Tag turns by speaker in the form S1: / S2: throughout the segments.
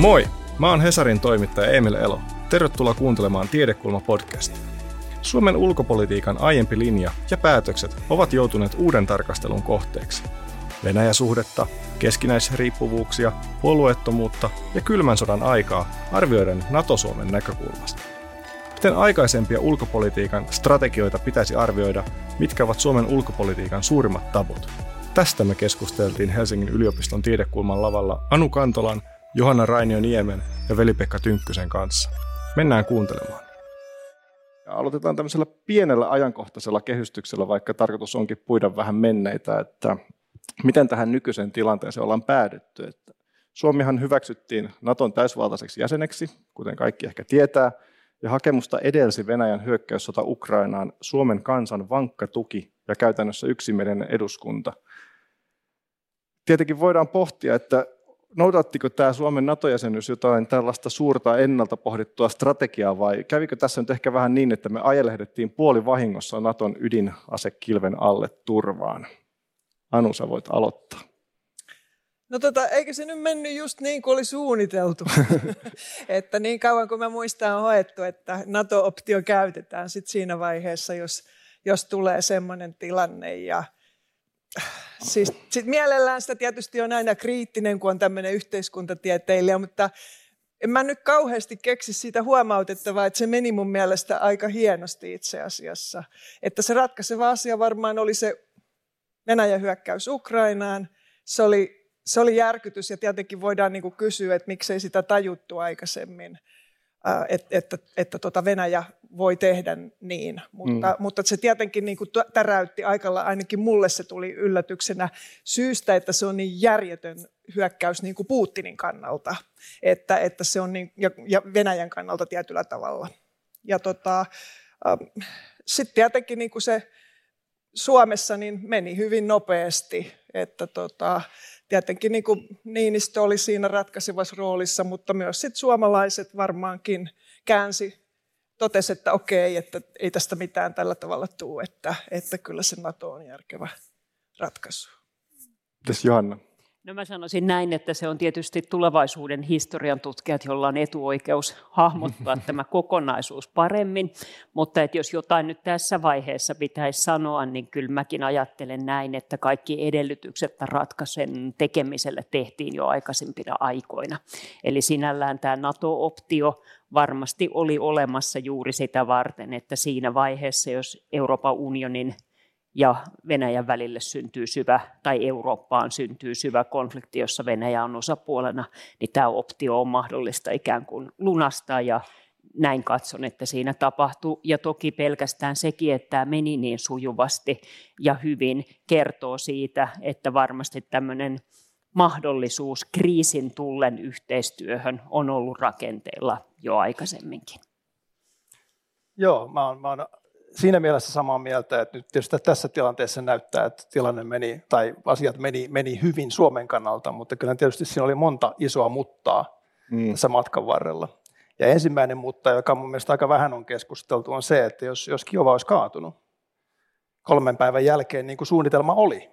S1: Moi! Mä oon Hesarin toimittaja Emil Elo. Tervetuloa kuuntelemaan Tiedekulma-podcastia. Suomen ulkopolitiikan aiempi linja ja päätökset ovat joutuneet uuden tarkastelun kohteeksi. Venäjä-suhdetta, keskinäisriippuvuuksia, puolueettomuutta ja kylmän sodan aikaa arvioiden NATO-Suomen näkökulmasta. Miten aikaisempia ulkopolitiikan strategioita pitäisi arvioida, mitkä ovat Suomen ulkopolitiikan suurimmat tabut? Tästä me keskusteltiin Helsingin yliopiston tiedekulman lavalla Anu Kantolan, Johanna Rainio Niemen ja Veli-Pekka Tynkkysen kanssa. Mennään kuuntelemaan. Ja aloitetaan tämmöisellä pienellä ajankohtaisella kehystyksellä, vaikka tarkoitus onkin puida vähän menneitä, että miten tähän nykyiseen tilanteeseen ollaan päädytty. Että Suomihan hyväksyttiin Naton täysvaltaiseksi jäseneksi, kuten kaikki ehkä tietää, ja hakemusta edelsi Venäjän hyökkäyssota Ukrainaan Suomen kansan vankka tuki ja käytännössä yksimielinen eduskunta. Tietenkin voidaan pohtia, että noudattiko tämä Suomen NATO-jäsenyys jotain tällaista suurta ennalta pohdittua strategiaa vai kävikö tässä nyt ehkä vähän niin, että me ajelehdettiin puoli vahingossa Naton ydinasekilven alle turvaan? Anu, sä voit aloittaa.
S2: No tota, eikö se nyt mennyt just niin kuin oli suunniteltu? että niin kauan kuin mä muistan on hoettu, että NATO-optio käytetään sit siinä vaiheessa, jos, jos tulee semmoinen tilanne. Ja, siis sit mielellään sitä tietysti on aina kriittinen, kun on tämmöinen yhteiskuntatieteilijä, mutta en mä nyt kauheasti keksi siitä huomautettavaa, että se meni mun mielestä aika hienosti itse asiassa. Että se ratkaiseva asia varmaan oli se Venäjän hyökkäys Ukrainaan. Se oli, se oli järkytys ja tietenkin voidaan niin kuin kysyä, että miksei sitä tajuttu aikaisemmin, että, että, että tota Venäjä voi tehdä niin. Mutta, mm. mutta se tietenkin niin kuin täräytti aikalla, ainakin mulle se tuli yllätyksenä syystä, että se on niin järjetön hyökkäys niin kuin Putinin kannalta, että, että se on niin, ja, ja Venäjän kannalta tietyllä tavalla. Ja tota, sitten tietenkin niin kuin se Suomessa niin meni hyvin nopeasti, että tota, tietenkin niin kuin Niinistö oli siinä ratkaisevassa roolissa, mutta myös sit suomalaiset varmaankin käänsi, totesi, että okei, että ei tästä mitään tällä tavalla tule, että, että kyllä se NATO on järkevä ratkaisu.
S1: Mites Johanna?
S3: No mä sanoisin näin, että se on tietysti tulevaisuuden historian tutkijat, joilla on etuoikeus hahmottaa tämä kokonaisuus paremmin, mutta että jos jotain nyt tässä vaiheessa pitäisi sanoa, niin kyllä mäkin ajattelen näin, että kaikki edellytykset ratkaisun tekemiselle tehtiin jo aikaisempina aikoina. Eli sinällään tämä NATO-optio varmasti oli olemassa juuri sitä varten, että siinä vaiheessa, jos Euroopan unionin ja Venäjän välille syntyy syvä, tai Eurooppaan syntyy syvä konflikti, jossa Venäjä on osapuolena, niin tämä optio on mahdollista ikään kuin lunastaa ja näin katson, että siinä tapahtuu. Ja toki pelkästään sekin, että tämä meni niin sujuvasti ja hyvin, kertoo siitä, että varmasti tämmöinen mahdollisuus kriisin tullen yhteistyöhön on ollut rakenteilla jo aikaisemminkin.
S4: Joo, mä oon, mä oon siinä mielessä samaa mieltä, että nyt tietysti tässä tilanteessa näyttää, että tilanne meni, tai asiat meni, meni hyvin Suomen kannalta, mutta kyllä tietysti siinä oli monta isoa muttaa mm. tässä matkan varrella. Ja ensimmäinen mutta, joka mun mielestä aika vähän on keskusteltu, on se, että jos, jos Kiova olisi kaatunut kolmen päivän jälkeen, niin kuin suunnitelma oli,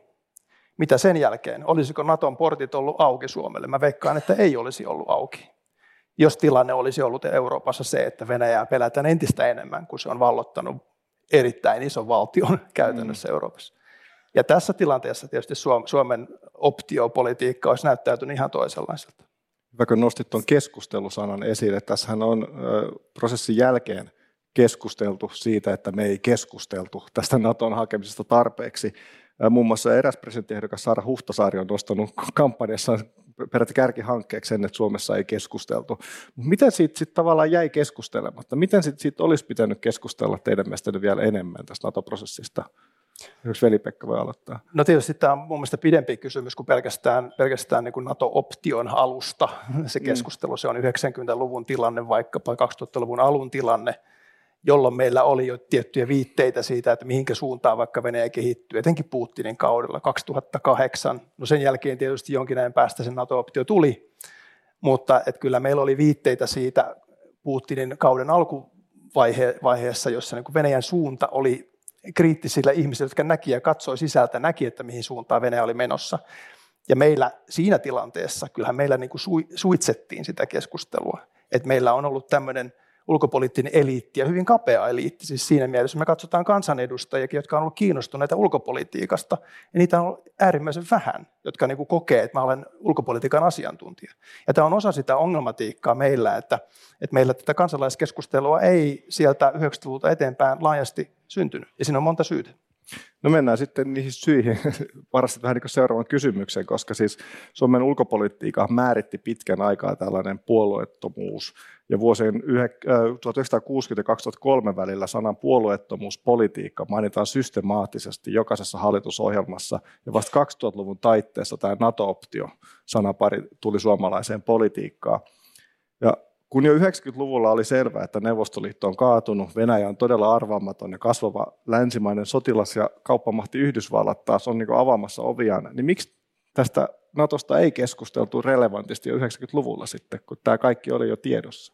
S4: mitä sen jälkeen? Olisiko Naton portit ollut auki Suomelle? Mä veikkaan, että ei olisi ollut auki. Jos tilanne olisi ollut Euroopassa se, että Venäjää pelätään entistä enemmän, kun se on vallottanut erittäin iso valtion käytännössä mm. Euroopassa. Ja tässä tilanteessa tietysti Suomen optiopolitiikka olisi näyttäytynyt ihan toisenlaiselta.
S1: Hyvä, kun nostit tuon keskustelusanan esille. Tässähän on prosessin jälkeen keskusteltu siitä, että me ei keskusteltu tästä Naton hakemisesta tarpeeksi. Muun muassa eräs presidenttiehdokas Saara Huhtasaari on nostanut kampanjassa peräti kärkihankkeeksi sen, että Suomessa ei keskusteltu. Miten siitä sit tavallaan jäi keskustelematta? Miten siitä, siitä olisi pitänyt keskustella teidän mielestänne vielä enemmän tästä NATO-prosessista? Jos Veli-Pekka voi aloittaa.
S4: No tietysti tämä on mun mielestä pidempi kysymys kuin pelkästään, pelkästään niin kuin NATO-option alusta. Se mm. keskustelu, mm. se on 90-luvun tilanne, vaikkapa 2000-luvun alun tilanne – jolloin meillä oli jo tiettyjä viitteitä siitä, että mihinkä suuntaan vaikka Venäjä kehittyy, etenkin Putinin kaudella 2008. No sen jälkeen tietysti jonkin ajan päästä se NATO-optio tuli, mutta että kyllä meillä oli viitteitä siitä Putinin kauden alkuvaiheessa, jossa niin Venäjän suunta oli kriittisillä ihmisillä, jotka näki ja katsoi sisältä, näki, että mihin suuntaan Venäjä oli menossa. Ja meillä siinä tilanteessa, kyllähän meillä niin kuin suitsettiin sitä keskustelua, että meillä on ollut tämmöinen – ulkopoliittinen eliitti ja hyvin kapea eliitti. Siis siinä mielessä me katsotaan kansanedustajia, jotka on ollut kiinnostuneita ulkopolitiikasta, ja niitä on ollut äärimmäisen vähän, jotka niin kuin kokee, että mä olen ulkopolitiikan asiantuntija. Ja tämä on osa sitä ongelmatiikkaa meillä, että, että meillä tätä kansalaiskeskustelua ei sieltä 90-luvulta eteenpäin laajasti syntynyt, ja siinä on monta syytä.
S1: No mennään sitten niihin syihin varasti vähän niin seuraavan kysymyksen, koska siis Suomen ulkopolitiikka määritti pitkän aikaa tällainen puolueettomuus. Ja vuosien 1960 ja 2003 välillä sanan puolueettomuuspolitiikka mainitaan systemaattisesti jokaisessa hallitusohjelmassa. Ja vasta 2000-luvun taitteessa tämä NATO-optio sanapari tuli suomalaiseen politiikkaan. Ja kun jo 90-luvulla oli selvää, että Neuvostoliitto on kaatunut, Venäjä on todella arvaamaton ja kasvava länsimainen sotilas- ja kauppamahti Yhdysvallat taas on niin avaamassa oviaan, niin miksi tästä Natosta ei keskusteltu relevantisti jo 90-luvulla sitten, kun tämä kaikki oli jo tiedossa?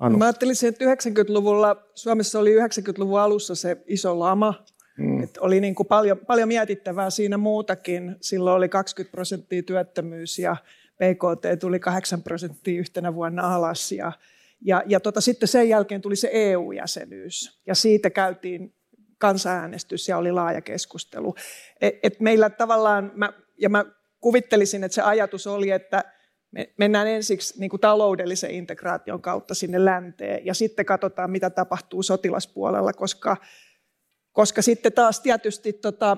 S2: Anu. Mä ajattelisin, että 90-luvulla, Suomessa oli 90-luvun alussa se iso lama, mm. että oli niin kuin paljon, paljon mietittävää siinä muutakin. Silloin oli 20 prosenttia työttömyys ja PKT tuli 8 prosenttia yhtenä vuonna alas ja, ja, ja tota, sitten sen jälkeen tuli se EU-jäsenyys ja siitä käytiin kansanäänestys ja oli laaja keskustelu. Et, et meillä tavallaan, mä, ja mä kuvittelisin, että se ajatus oli, että me mennään ensiksi niin kuin taloudellisen integraation kautta sinne länteen ja sitten katsotaan, mitä tapahtuu sotilaspuolella, koska, koska sitten taas tietysti tota,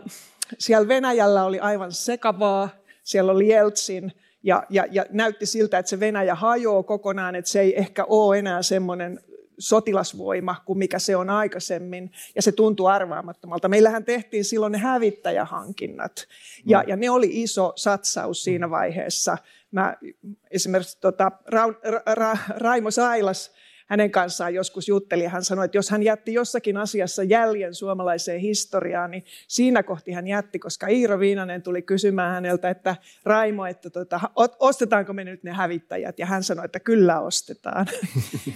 S2: siellä Venäjällä oli aivan sekavaa, siellä oli Jeltsin, ja, ja, ja näytti siltä, että se Venäjä hajoaa kokonaan, että se ei ehkä ole enää semmoinen sotilasvoima kuin mikä se on aikaisemmin, ja se tuntuu arvaamattomalta. Meillähän tehtiin silloin ne hävittäjähankinnat, ja, ja ne oli iso satsaus siinä vaiheessa. Mä esimerkiksi tota, Ra, Ra, Ra, Raimo Sailas hänen kanssaan joskus jutteli hän sanoi, että jos hän jätti jossakin asiassa jäljen suomalaiseen historiaan, niin siinä kohti hän jätti, koska Iiro Viinanen tuli kysymään häneltä, että Raimo, että tota, ostetaanko me nyt ne hävittäjät? Ja hän sanoi, että kyllä ostetaan.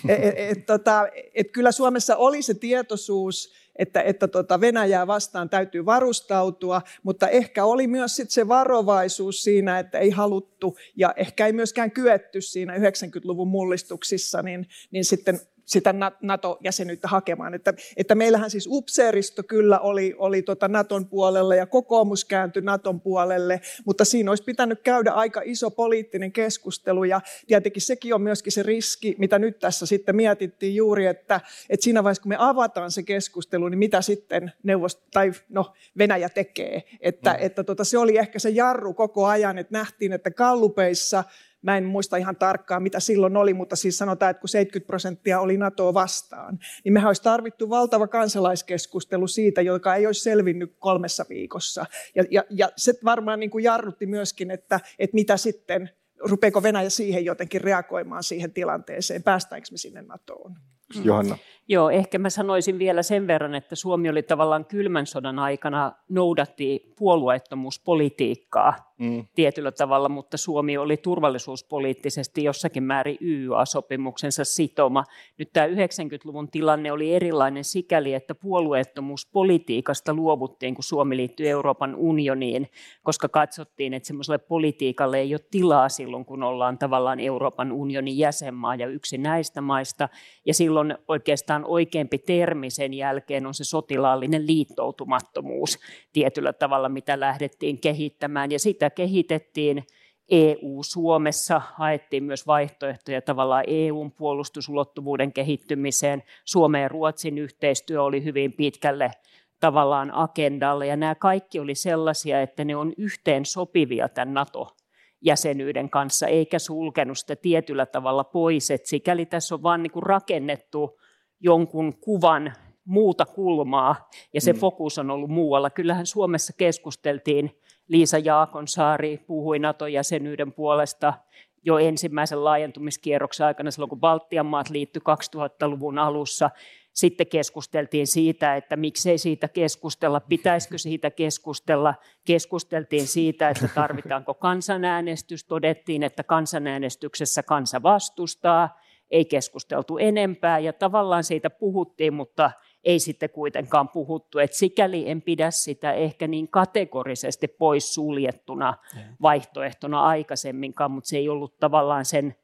S2: et, et, et, tota, et kyllä Suomessa oli se tietoisuus, että, että tota Venäjää vastaan täytyy varustautua, mutta ehkä oli myös sit se varovaisuus siinä, että ei haluttu ja ehkä ei myöskään kyetty siinä 90-luvun mullistuksissa, niin, niin sitten sitä NATO-jäsenyyttä hakemaan. Että, että meillähän siis upseeristo kyllä oli, oli tota Naton puolelle ja kokoomus kääntyi Naton puolelle, mutta siinä olisi pitänyt käydä aika iso poliittinen keskustelu ja tietenkin sekin on myöskin se riski, mitä nyt tässä sitten mietittiin juuri, että, että siinä vaiheessa kun me avataan se keskustelu, niin mitä sitten neuvosto, tai no, Venäjä tekee. Että, mm. että tota, se oli ehkä se jarru koko ajan, että nähtiin, että kallupeissa – Mä en muista ihan tarkkaan, mitä silloin oli, mutta siis sanotaan, että kun 70 prosenttia oli NATOa vastaan, niin mehän olisi tarvittu valtava kansalaiskeskustelu siitä, joka ei olisi selvinnyt kolmessa viikossa. Ja, ja, ja se varmaan niin kuin jarrutti myöskin, että, että mitä sitten, rupeeko Venäjä siihen jotenkin reagoimaan siihen tilanteeseen, päästäänkö me sinne NATOon.
S1: Johanna.
S3: Joo, ehkä mä sanoisin vielä sen verran, että Suomi oli tavallaan kylmän sodan aikana noudatti puolueettomuuspolitiikkaa mm. tietyllä tavalla, mutta Suomi oli turvallisuuspoliittisesti jossakin määrin YYA-sopimuksensa sitoma. Nyt tämä 90-luvun tilanne oli erilainen sikäli, että puolueettomuuspolitiikasta luovuttiin, kun Suomi liittyi Euroopan unioniin, koska katsottiin, että semmoiselle politiikalle ei ole tilaa silloin, kun ollaan tavallaan Euroopan unionin jäsenmaa ja yksi näistä maista. Ja silloin oikeastaan oikeampi termi sen jälkeen on se sotilaallinen liittoutumattomuus tietyllä tavalla, mitä lähdettiin kehittämään. Ja sitä kehitettiin EU-Suomessa, haettiin myös vaihtoehtoja tavallaan EUn puolustusulottuvuuden kehittymiseen. Suomen ja Ruotsin yhteistyö oli hyvin pitkälle tavallaan agendalla, ja nämä kaikki oli sellaisia, että ne on yhteen sopivia tämän NATO-jäsenyyden kanssa, eikä sulkenut sitä tietyllä tavalla pois. Et sikäli tässä on vain niin rakennettu jonkun kuvan muuta kulmaa, ja se mm. fokus on ollut muualla. Kyllähän Suomessa keskusteltiin Liisa Jaakonsaari puhui NATO-jäsenyyden puolesta jo ensimmäisen laajentumiskierroksen aikana, silloin kun Baltian maat liittyi 2000-luvun alussa. Sitten keskusteltiin siitä, että miksei siitä keskustella, pitäisikö siitä keskustella. Keskusteltiin siitä, että tarvitaanko kansanäänestys. Todettiin, että kansanäänestyksessä kansa vastustaa. Ei keskusteltu enempää ja tavallaan siitä puhuttiin, mutta ei sitten kuitenkaan puhuttu. Et sikäli en pidä sitä ehkä niin kategorisesti pois suljettuna vaihtoehtona aikaisemminkaan, mutta se ei ollut tavallaan sen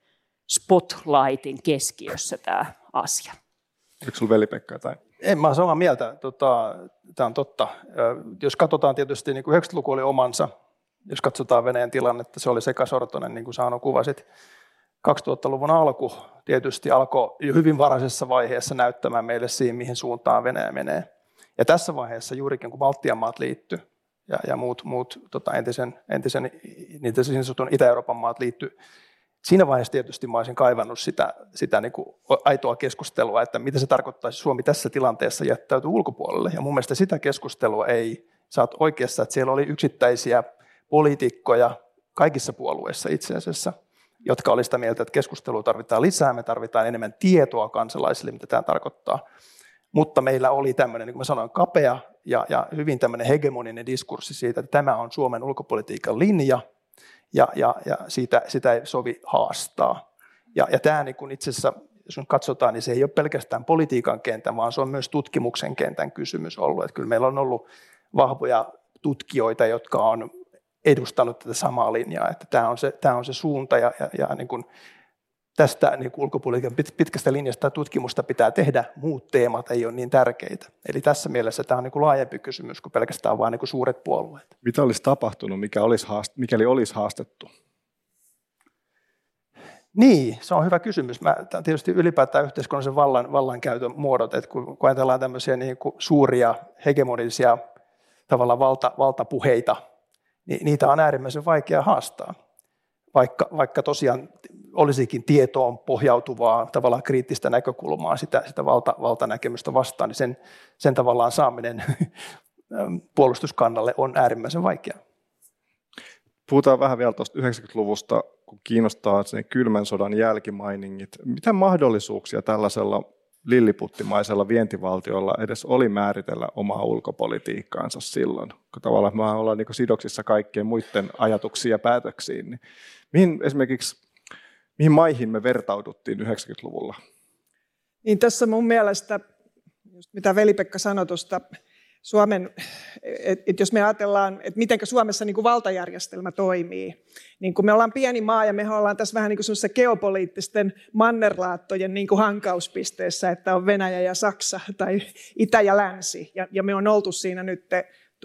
S3: spotlightin keskiössä tämä asia.
S1: Eikö sinulla veli-Pekka tai?
S4: En mä samaa mieltä. Tota, tämä on totta. Jos katsotaan tietysti, niin kuin 90-luku oli omansa, jos katsotaan Venäjän tilannetta, se oli sekasortoinen, niin kuin Saano kuvasit. 2000-luvun alku tietysti alkoi jo hyvin varaisessa vaiheessa näyttämään meille siinä, mihin suuntaan Venäjä menee. Ja tässä vaiheessa juurikin, kun Baltian maat liittyi ja, ja muut, muut tota, entisen, entisen niitä siis Itä-Euroopan maat liittyi siinä vaiheessa tietysti mä olisin kaivannut sitä, sitä niin kuin aitoa keskustelua, että mitä se tarkoittaisi Suomi tässä tilanteessa jättäytyy ulkopuolelle. Ja mun mielestä sitä keskustelua ei, sä oot oikeassa, että siellä oli yksittäisiä poliitikkoja kaikissa puolueissa itse asiassa, jotka oli sitä mieltä, että keskustelua tarvitaan lisää, me tarvitaan enemmän tietoa kansalaisille, mitä tämä tarkoittaa. Mutta meillä oli tämmöinen, niin kuin mä sanoin, kapea ja, ja hyvin tämmöinen hegemoninen diskurssi siitä, että tämä on Suomen ulkopolitiikan linja – ja, ja, ja siitä, sitä ei sovi haastaa. Ja, ja tämä niin kun itse asiassa, jos nyt katsotaan, niin se ei ole pelkästään politiikan kentän, vaan se on myös tutkimuksen kentän kysymys ollut. Että kyllä meillä on ollut vahvoja tutkijoita, jotka on edustanut tätä samaa linjaa, että tämä on se, tämä on se suunta ja, ja, ja niin kuin tästä niin ulkopolitiikan pitkästä linjasta tutkimusta pitää tehdä, muut teemat ei ole niin tärkeitä. Eli tässä mielessä tämä on niin kuin laajempi kysymys kuin pelkästään vain niin suuret puolueet.
S1: Mitä olisi tapahtunut, mikä olisi haast- mikäli olisi haastettu?
S4: Niin, se on hyvä kysymys. Mä, tietysti ylipäätään yhteiskunnallisen vallan, vallankäytön muodot, että kun, kun ajatellaan tämmöisiä niin kuin suuria hegemonisia tavallaan valta, valtapuheita, niin niitä on äärimmäisen vaikea haastaa. Vaikka, vaikka tosiaan olisikin tietoon pohjautuvaa tavallaan kriittistä näkökulmaa sitä, sitä valta, valtanäkemystä vastaan, niin sen, sen tavallaan saaminen puolustuskannalle on äärimmäisen vaikeaa.
S1: Puhutaan vähän vielä tuosta 90-luvusta, kun kiinnostaa sen kylmän sodan jälkimainingit. Mitä mahdollisuuksia tällaisella lilliputtimaisella vientivaltiolla edes oli määritellä omaa ulkopolitiikkaansa silloin, kun tavallaan me ollaan niin sidoksissa kaikkien muiden ajatuksiin ja päätöksiin. Niin mihin esimerkiksi mihin maihin me vertauduttiin 90-luvulla?
S2: Niin tässä mun mielestä, just mitä Veli-Pekka sanoi tuosta Suomen, että et jos me ajatellaan, että miten Suomessa niin kuin valtajärjestelmä toimii, niin kun me ollaan pieni maa ja me ollaan tässä vähän niin kuin geopoliittisten mannerlaattojen niin kuin hankauspisteessä, että on Venäjä ja Saksa tai Itä ja Länsi, ja, ja me on oltu siinä nyt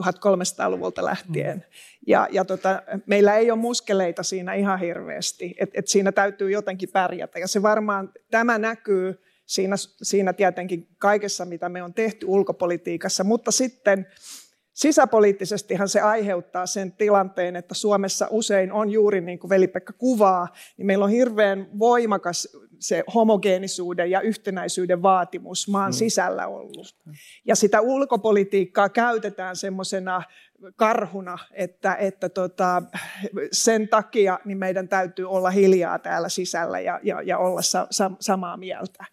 S2: 1300-luvulta lähtien. Mm. Ja, ja tota, meillä ei ole muskeleita siinä ihan hirveästi, että et siinä täytyy jotenkin pärjätä. Ja se varmaan, tämä näkyy siinä, siinä tietenkin kaikessa, mitä me on tehty ulkopolitiikassa, mutta sitten Sisäpoliittisestihan se aiheuttaa sen tilanteen, että Suomessa usein on juuri niin kuin Veli-Pekka kuvaa, niin meillä on hirveän voimakas se homogeenisuuden ja yhtenäisyyden vaatimus maan mm. sisällä ollut. Ja sitä ulkopolitiikkaa käytetään semmoisena karhuna, että, että tota, sen takia niin meidän täytyy olla hiljaa täällä sisällä ja, ja, ja olla sa, sa, samaa mieltä.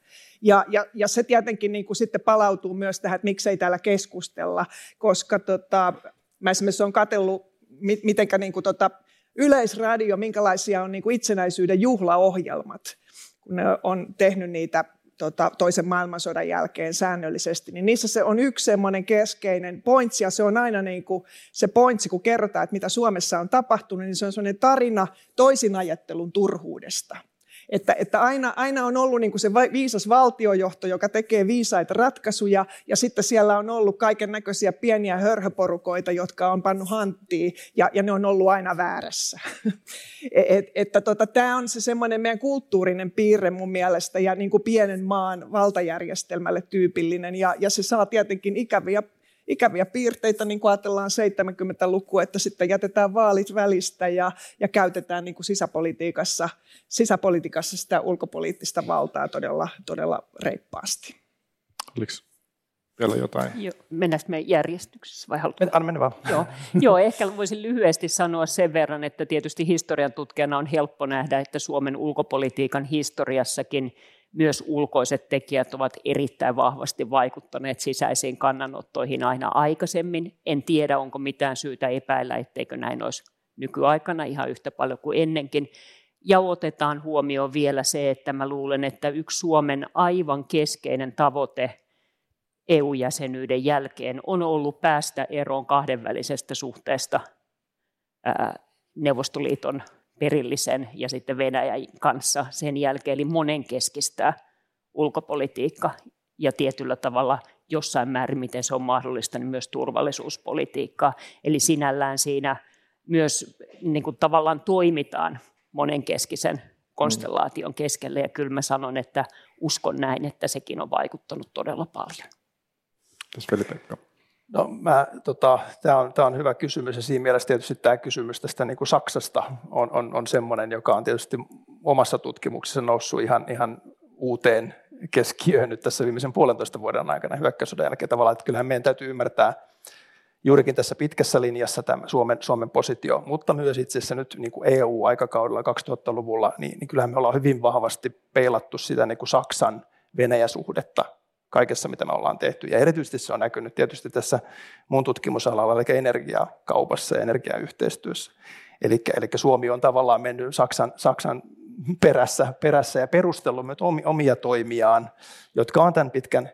S2: Ja, ja, ja se tietenkin niin kuin sitten palautuu myös tähän, että miksei täällä keskustella, koska tota, mä esimerkiksi olen katsellut, mitenkä niin kuin tota, yleisradio, minkälaisia on niin kuin itsenäisyyden juhlaohjelmat, kun ne on tehnyt niitä tota, toisen maailmansodan jälkeen säännöllisesti, niin niissä se on yksi semmoinen keskeinen pointsi, ja se on aina niin kuin se pointsi, kun kerrotaan, että mitä Suomessa on tapahtunut, niin se on semmoinen tarina toisinajattelun turhuudesta. Että, että aina, aina on ollut niin kuin se viisas valtiojohto, joka tekee viisaita ratkaisuja, ja sitten siellä on ollut kaiken näköisiä pieniä hörhöporukoita, jotka on pannut hanttiin, ja, ja ne on ollut aina väärässä. Et, että tota, tämä on se semmoinen meidän kulttuurinen piirre mun mielestä, ja niin kuin pienen maan valtajärjestelmälle tyypillinen, ja, ja se saa tietenkin ikäviä ikäviä piirteitä, niin kuin ajatellaan 70-lukua, että sitten jätetään vaalit välistä ja, ja käytetään niin kuin sisäpolitiikassa, sisäpolitiikassa sitä ulkopoliittista valtaa todella, todella reippaasti.
S1: Oliko vielä jotain?
S3: Joo, mennään me järjestyksessä vai
S4: haluatko? Anna mennä vaan.
S3: Joo. Joo, ehkä voisin lyhyesti sanoa sen verran, että tietysti historian tutkijana on helppo nähdä, että Suomen ulkopolitiikan historiassakin myös ulkoiset tekijät ovat erittäin vahvasti vaikuttaneet sisäisiin kannanottoihin aina aikaisemmin. En tiedä, onko mitään syytä epäillä, etteikö näin olisi nykyaikana ihan yhtä paljon kuin ennenkin. Ja otetaan huomioon vielä se, että mä luulen, että yksi Suomen aivan keskeinen tavoite EU-jäsenyyden jälkeen on ollut päästä eroon kahdenvälisestä suhteesta Neuvostoliiton perillisen ja sitten Venäjän kanssa sen jälkeen, eli monenkeskistä ulkopolitiikka ja tietyllä tavalla jossain määrin, miten se on mahdollista, niin myös turvallisuuspolitiikkaa. Eli sinällään siinä myös niin kuin tavallaan toimitaan monenkeskisen konstellaation keskelle, ja kyllä mä sanon, että uskon näin, että sekin on vaikuttanut todella paljon.
S1: Veli-Pekka.
S4: No, mä, tota, tämä on, on hyvä kysymys ja siinä mielessä tietysti tämä kysymys tästä niin kuin Saksasta on, on, on sellainen, joka on tietysti omassa tutkimuksessa noussut ihan, ihan uuteen keskiöön nyt tässä viimeisen puolentoista vuoden aikana hyökkäyssodan jälkeen tavallaan, että kyllähän meidän täytyy ymmärtää juurikin tässä pitkässä linjassa tämä Suomen, Suomen positio, mutta myös itse asiassa nyt niin kuin EU-aikakaudella 2000-luvulla, niin, niin kyllähän me ollaan hyvin vahvasti peilattu sitä niin kuin Saksan Venäjä-suhdetta kaikessa, mitä me ollaan tehty. Ja erityisesti se on näkynyt tietysti tässä mun tutkimusalalla, eli energiakaupassa ja energiayhteistyössä. Eli, eli Suomi on tavallaan mennyt Saksan, Saksan perässä, perässä ja perustellut myös omia toimiaan, jotka on tämän pitkän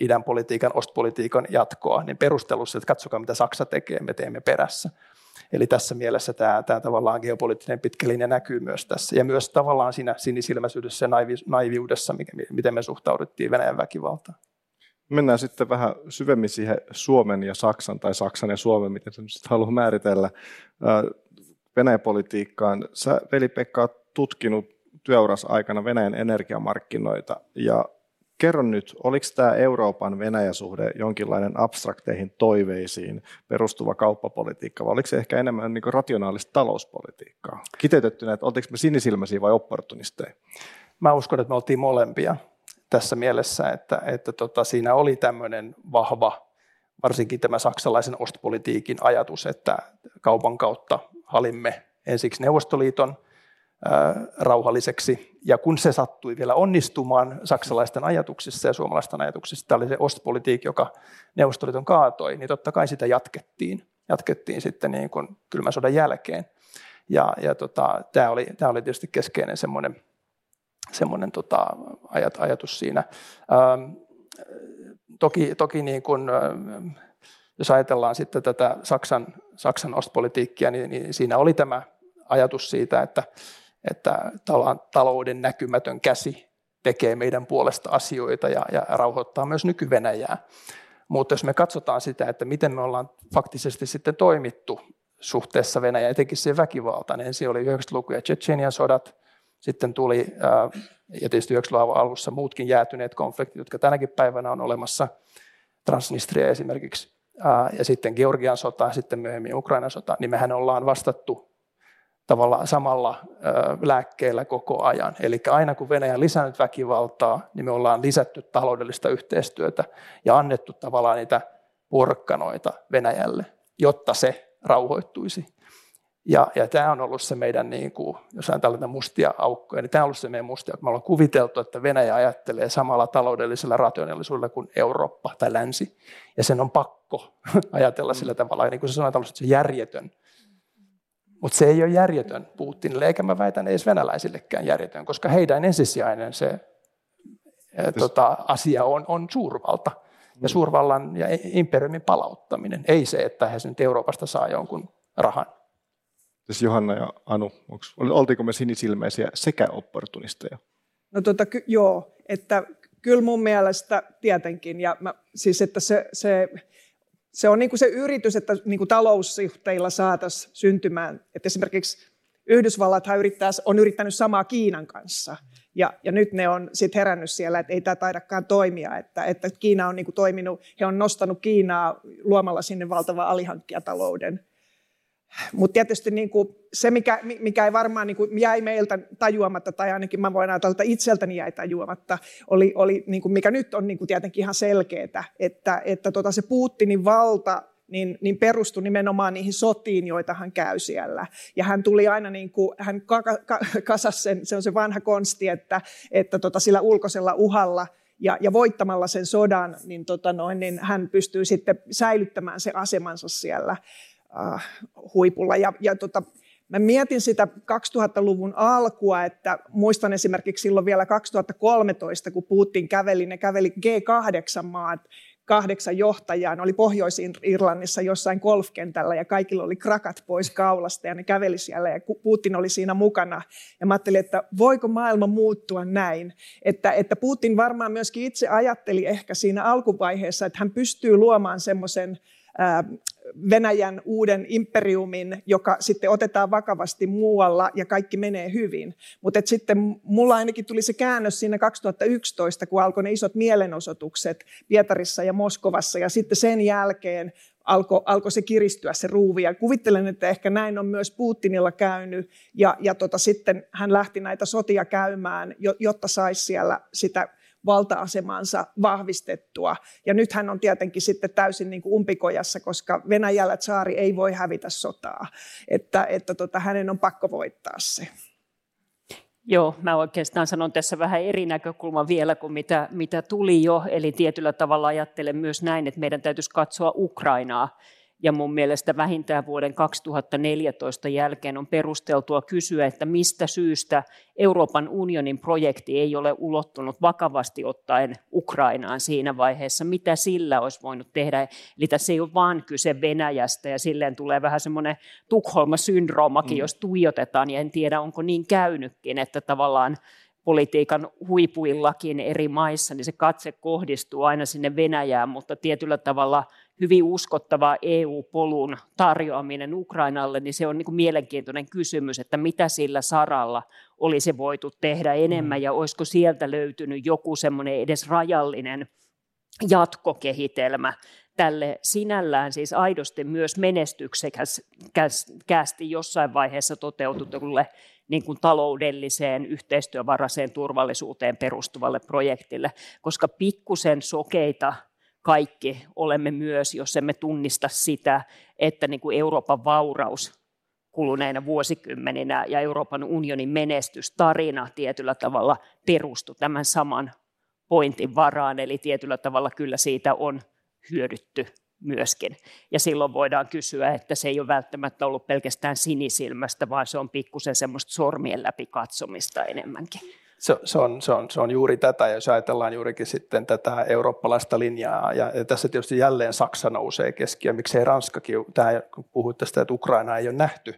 S4: idän politiikan, ostpolitiikan jatkoa, niin perustellut se, että katsokaa mitä Saksa tekee, me teemme perässä. Eli tässä mielessä tämä, tämä tavallaan geopoliittinen pitkä linja näkyy myös tässä. Ja myös tavallaan siinä sinisilmäisyydessä ja naivi, naiviudessa, miten me suhtauduttiin Venäjän väkivaltaan.
S1: Mennään sitten vähän syvemmin siihen Suomen ja Saksan, tai Saksan ja Suomen, miten se nyt haluaa määritellä, Venäjä-politiikkaan. Sä, Veli-Pekka, tutkinut työuras aikana Venäjän energiamarkkinoita, ja kerro nyt, oliko tämä Euroopan Venäjä-suhde jonkinlainen abstrakteihin toiveisiin perustuva kauppapolitiikka, vai oliko se ehkä enemmän niin rationaalista talouspolitiikkaa? Kiteytettynä, että oltiinko me sinisilmäisiä vai opportunisteja?
S4: Mä uskon, että me oltiin molempia tässä mielessä, että, että tota, siinä oli tämmöinen vahva, varsinkin tämä saksalaisen ostpolitiikin ajatus, että kaupan kautta halimme ensiksi Neuvostoliiton rauhalliseksi. Ja kun se sattui vielä onnistumaan saksalaisten ajatuksissa ja suomalaisten ajatuksissa, tämä oli se ostpolitiikka, joka Neuvostoliiton kaatoi, niin totta kai sitä jatkettiin. Jatkettiin sitten niin kuin kylmän sodan jälkeen. Ja, ja tota, tämä, oli, tämä oli tietysti keskeinen semmoinen, semmoinen tota, ajat, ajatus siinä. Ähm, toki toki niin kuin, ähm, jos ajatellaan sitten tätä Saksan, Saksan ostpolitiikkia, niin, niin siinä oli tämä ajatus siitä, että että talouden näkymätön käsi tekee meidän puolesta asioita ja, ja rauhoittaa myös nyky-Venäjää. Mutta jos me katsotaan sitä, että miten me ollaan faktisesti sitten toimittu suhteessa Venäjään, etenkin siihen väkivaltaan, niin ensin oli 90-luku ja Tsetsenian sodat, sitten tuli, ja tietysti 90-luvun alussa muutkin jäätyneet konfliktit, jotka tänäkin päivänä on olemassa, Transnistria esimerkiksi, ja sitten Georgian sota, sitten myöhemmin Ukrainan sota, niin mehän ollaan vastattu tavallaan samalla lääkkeellä koko ajan. Eli aina kun Venäjä on lisännyt väkivaltaa, niin me ollaan lisätty taloudellista yhteistyötä ja annettu tavallaan niitä porkkanoita Venäjälle, jotta se rauhoittuisi. Ja, ja tämä on ollut se meidän, niin kuin, jos on tällainen mustia aukkoja, niin tämä on ollut se meidän mustia, että me ollaan kuviteltu, että Venäjä ajattelee samalla taloudellisella rationaalisuudella kuin Eurooppa tai länsi. Ja sen on pakko ajatella sillä tavalla, niin kuin se sanotaan, että se järjetön mutta se ei ole järjetön Putinille, eikä mä väitän edes venäläisillekään järjetön, koska heidän ensisijainen se ää, tota, asia on, on suurvalta. Ja mm. suurvallan ja imperiumin palauttaminen, ei se, että he nyt Euroopasta saa jonkun rahan.
S1: Siis Johanna ja Anu, onks, oltiinko me sinisilmäisiä sekä opportunisteja?
S2: No tota, ky- joo, että kyllä mun mielestä tietenkin, ja mä, siis että se, se se on niin kuin se yritys, että niin kuin taloussuhteilla saataisiin syntymään. Että esimerkiksi Yhdysvallat on yrittänyt samaa Kiinan kanssa. Ja, ja nyt ne on sitten herännyt siellä, että ei tämä taidakaan toimia. Että, että Kiina on niin kuin toiminut, he on nostanut Kiinaa luomalla sinne valtavan alihankkijatalouden. Mutta tietysti niin kuin se, mikä, mikä ei varmaan niin kuin jäi meiltä tajuamatta, tai ainakin mä voin ajatella, että itseltäni jäi tajuamatta, oli, oli niin kuin mikä nyt on niin kuin tietenkin ihan selkeää, että, että tota se Putinin valta niin, niin perustui nimenomaan niihin sotiin, joita hän käy siellä. Ja hän tuli aina, niin kuin, hän kasasi sen, se on se vanha konsti, että, että tota sillä ulkoisella uhalla ja, ja voittamalla sen sodan, niin, tota noin, niin hän pystyy sitten säilyttämään se asemansa siellä äh, huipulla. Ja, ja tota, mä mietin sitä 2000-luvun alkua, että muistan esimerkiksi silloin vielä 2013, kun Putin käveli, ne käveli G8-maat kahdeksan johtajaa. Ne oli Pohjois-Irlannissa jossain golfkentällä ja kaikilla oli krakat pois kaulasta ja ne käveli siellä ja Putin oli siinä mukana. Ja mä ajattelin, että voiko maailma muuttua näin? Että, että Putin varmaan myöskin itse ajatteli ehkä siinä alkuvaiheessa, että hän pystyy luomaan semmoisen Venäjän uuden imperiumin, joka sitten otetaan vakavasti muualla ja kaikki menee hyvin. Mutta sitten mulla ainakin tuli se käännös siinä 2011, kun alkoi ne isot mielenosoitukset Pietarissa ja Moskovassa ja sitten sen jälkeen alkoi alko se kiristyä se ruuvi. Ja kuvittelen, että ehkä näin on myös Putinilla käynyt ja, ja tota, sitten hän lähti näitä sotia käymään, jotta saisi siellä sitä valta-asemansa vahvistettua. Ja nyt hän on tietenkin sitten täysin niin kuin umpikojassa, koska Venäjällä saari ei voi hävitä sotaa. Että, että tota, hänen on pakko voittaa se.
S3: Joo, mä oikeastaan sanon tässä vähän eri näkökulma vielä kuin mitä, mitä tuli jo. Eli tietyllä tavalla ajattelen myös näin, että meidän täytyisi katsoa Ukrainaa ja mun mielestä vähintään vuoden 2014 jälkeen on perusteltua kysyä, että mistä syystä Euroopan unionin projekti ei ole ulottunut vakavasti ottaen Ukrainaan siinä vaiheessa, mitä sillä olisi voinut tehdä. Eli tässä ei ole vaan kyse Venäjästä ja silleen tulee vähän semmoinen Tukholma-syndroomakin, mm. jos tuijotetaan ja en tiedä onko niin käynytkin, että tavallaan politiikan huipuillakin eri maissa, niin se katse kohdistuu aina sinne Venäjään, mutta tietyllä tavalla hyvin uskottava EU-polun tarjoaminen Ukrainalle, niin se on niin kuin mielenkiintoinen kysymys, että mitä sillä saralla olisi voitu tehdä enemmän mm. ja olisiko sieltä löytynyt joku semmoinen edes rajallinen jatkokehitelmä tälle sinällään siis aidosti myös menestyksekästi jossain vaiheessa toteututulle niin kuin taloudelliseen, yhteistyövaraiseen turvallisuuteen perustuvalle projektille, koska pikkusen sokeita kaikki olemme myös, jos emme tunnista sitä, että niin kuin Euroopan vauraus kuluneina vuosikymmeninä ja Euroopan unionin menestystarina tietyllä tavalla perustui tämän saman pointin varaan, eli tietyllä tavalla kyllä siitä on hyödytty myöskin. Ja silloin voidaan kysyä, että se ei ole välttämättä ollut pelkästään sinisilmästä, vaan se on pikkusen semmoista sormien läpi katsomista enemmänkin.
S4: Se, se, on, se, on, se on juuri tätä, jos ajatellaan juurikin sitten tätä eurooppalaista linjaa, ja, ja tässä tietysti jälleen Saksa nousee keskiöön, miksei Ranskakin, tämä, kun puhuit tästä, että Ukraina ei ole nähty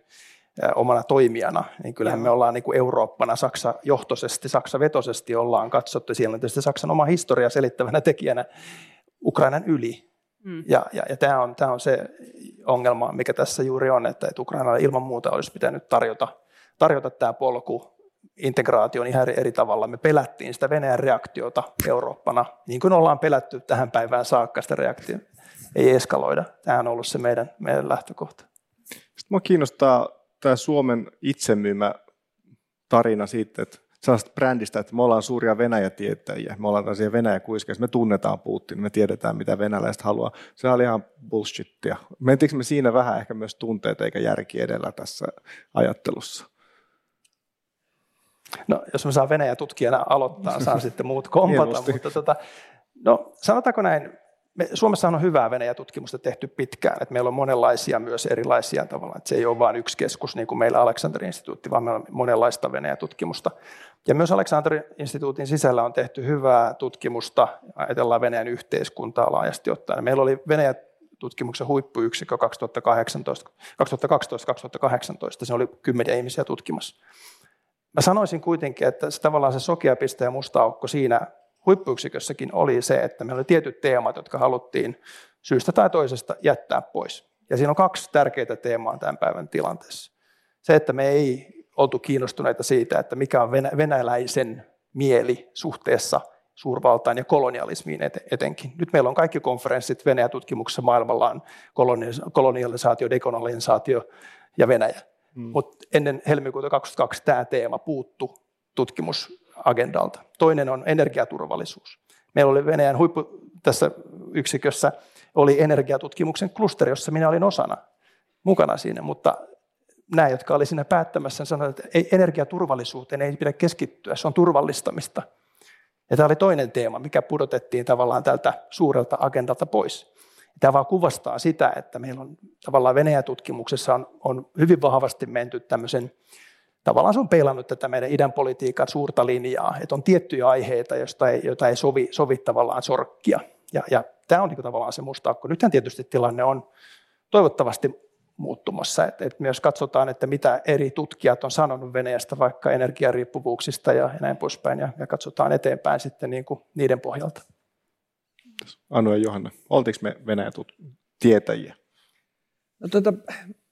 S4: omana toimijana, niin kyllähän me ollaan niin kuin Eurooppana Saksa-johtoisesti, Saksa-vetoisesti ollaan katsottu, siellä on tietysti Saksan oma historia selittävänä tekijänä Ukrainan yli, Mm. Ja, ja, ja tämä, on, tämä on se ongelma, mikä tässä juuri on, että, että Ukrainalle ilman muuta olisi pitänyt tarjota, tarjota tämä polku integraation ihan eri, tavalla. Me pelättiin sitä Venäjän reaktiota Eurooppana, niin kuin ollaan pelätty tähän päivään saakka sitä reaktiota. Ei eskaloida. Tämä on ollut se meidän, meidän lähtökohta.
S1: Sitten minua kiinnostaa tämä Suomen itsemyymä tarina siitä, että sellaista brändistä, että me ollaan suuria Venäjä-tietäjiä, me ollaan tällaisia venäjä me tunnetaan Putin, me tiedetään, mitä venäläiset haluaa. Se oli ihan bullshittia. Mentiinkö me siinä vähän ehkä myös tunteet eikä järki edellä tässä ajattelussa?
S4: No, jos mä saan Venäjä-tutkijana aloittaa, saan sitten muut kompata, mutta tota, no, sanotaanko näin, me, Suomessa on hyvää Venäjä-tutkimusta tehty pitkään, että meillä on monenlaisia myös erilaisia tavalla, että se ei ole vain yksi keskus niin kuin meillä Aleksanterin instituutti, vaan meillä on monenlaista Venäjä-tutkimusta. Ja myös Aleksanterin instituutin sisällä on tehty hyvää tutkimusta, ajatellaan Venäjän yhteiskuntaa laajasti ottaen. Meillä oli Venäjä tutkimuksen huippuyksikkö 2012-2018, se oli kymmeniä ihmisiä tutkimassa. Mä sanoisin kuitenkin, että se, tavallaan se sokea piste ja musta aukko siinä huippuyksikössäkin oli se, että meillä oli tietyt teemat, jotka haluttiin syystä tai toisesta jättää pois. Ja siinä on kaksi tärkeää teemaa tämän päivän tilanteessa. Se, että me ei oltu kiinnostuneita siitä, että mikä on venäläisen mieli suhteessa suurvaltaan ja kolonialismiin etenkin. Nyt meillä on kaikki konferenssit Venäjän tutkimuksessa maailmalla on kolonialisaatio, dekolonisaatio ja Venäjä. Mm. Mutta ennen helmikuuta 2022 tämä teema puuttu tutkimusagendalta. Toinen on energiaturvallisuus. Meillä oli Venäjän huippu tässä yksikössä oli energiatutkimuksen klusteri, jossa minä olin osana mukana siinä, mutta nämä, jotka oli siinä päättämässä, sanoivat, että ei, energiaturvallisuuteen ei pidä keskittyä, se on turvallistamista. Ja tämä oli toinen teema, mikä pudotettiin tavallaan tältä suurelta agendalta pois. Tämä vaan kuvastaa sitä, että meillä on tavallaan Venäjä-tutkimuksessa on, on hyvin vahvasti menty tämmöisen, tavallaan se on peilannut tätä meidän idän politiikan suurta linjaa, että on tiettyjä aiheita, joista ei, joita ei sovi, sovi tavallaan sorkkia. Ja, ja tämä on niin tavallaan se musta aukko. Nythän tietysti tilanne on toivottavasti muuttumassa. Et, et myös katsotaan, että mitä eri tutkijat on sanonut Venäjästä vaikka energiariippuvuuksista ja näin poispäin, ja, ja katsotaan eteenpäin sitten niin kuin niiden pohjalta.
S1: Anu ja Johanna, oltiinko me Venäjä tietäjiä?
S2: No tota,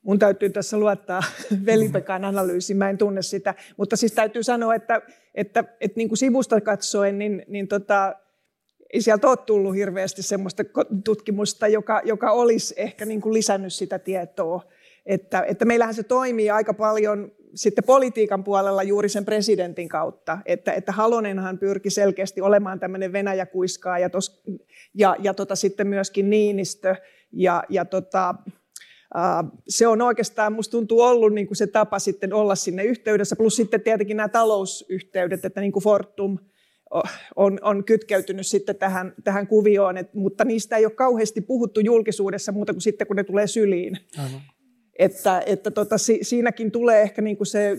S2: mun täytyy tässä luottaa Velipekan analyysiin, mä en tunne sitä, mutta siis täytyy sanoa, että, että, että niin kuin sivusta katsoen, niin, niin tota, ei sieltä ole tullut hirveästi sellaista tutkimusta, joka, joka olisi ehkä niin kuin lisännyt sitä tietoa. Että, että meillähän se toimii aika paljon sitten politiikan puolella juuri sen presidentin kautta, että, että Halonenhan pyrki selkeästi olemaan tämmöinen Venäjä-kuiskaa ja, tos, ja, ja tota, sitten myöskin Niinistö ja, ja tota, se on oikeastaan, musta tuntuu ollut niin kuin se tapa sitten olla sinne yhteydessä, plus sitten tietenkin nämä talousyhteydet, että niin kuin Fortum on, on kytkeytynyt sitten tähän, tähän kuvioon, et, mutta niistä ei ole kauheasti puhuttu julkisuudessa muuta kuin sitten, kun ne tulee syliin. Aivan. Että, että tota, si, siinäkin tulee ehkä niin kuin se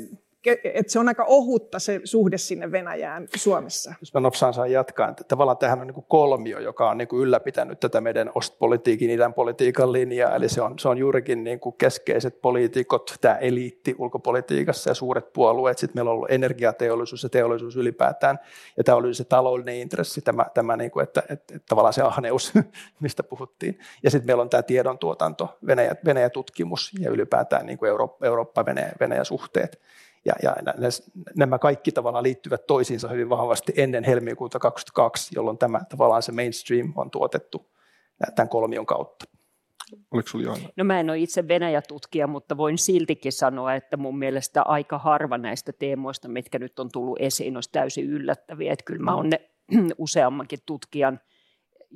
S2: että se on aika ohutta se suhde sinne Venäjään Suomessa.
S4: Jos mä nopsaan saan jatkaa, että tavallaan tähän on niin kuin kolmio, joka on niin kuin ylläpitänyt tätä meidän ostpolitiikin, idän politiikan linjaa, eli se on, se on juurikin niin kuin keskeiset poliitikot, tämä eliitti ulkopolitiikassa ja suuret puolueet, sitten meillä on ollut energiateollisuus ja teollisuus ylipäätään, ja tämä oli se taloudellinen intressi, tämä, tämä niin kuin, että, että, että tavallaan se ahneus, mistä puhuttiin, ja sitten meillä on tämä tiedontuotanto, Venäjä, Venäjä-tutkimus ja ylipäätään niin kuin Eurooppa, Eurooppa-Venäjä-suhteet, ja, ja nämä kaikki tavallaan liittyvät toisiinsa hyvin vahvasti ennen helmikuuta 2022, jolloin tämä tavallaan se mainstream on tuotettu tämän kolmion kautta.
S1: Oliko sinulla Johanna?
S3: No mä en ole itse Venäjä-tutkija, mutta voin siltikin sanoa, että mun mielestä aika harva näistä teemoista, mitkä nyt on tullut esiin, olisi täysin yllättäviä. Että kyllä mä olen ne useammankin tutkijan –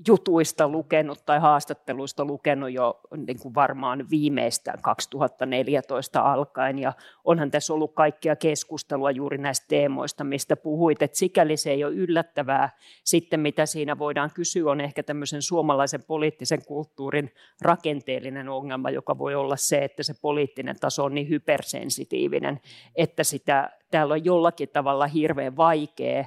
S3: jutuista lukenut tai haastatteluista lukenut jo niin kuin varmaan viimeistään 2014 alkaen. Ja onhan tässä ollut kaikkia keskustelua juuri näistä teemoista, mistä puhuit. Et sikäli se ei ole yllättävää. Sitten mitä siinä voidaan kysyä on ehkä tämmöisen suomalaisen poliittisen kulttuurin rakenteellinen ongelma, joka voi olla se, että se poliittinen taso on niin hypersensitiivinen, että sitä, täällä on jollakin tavalla hirveän vaikea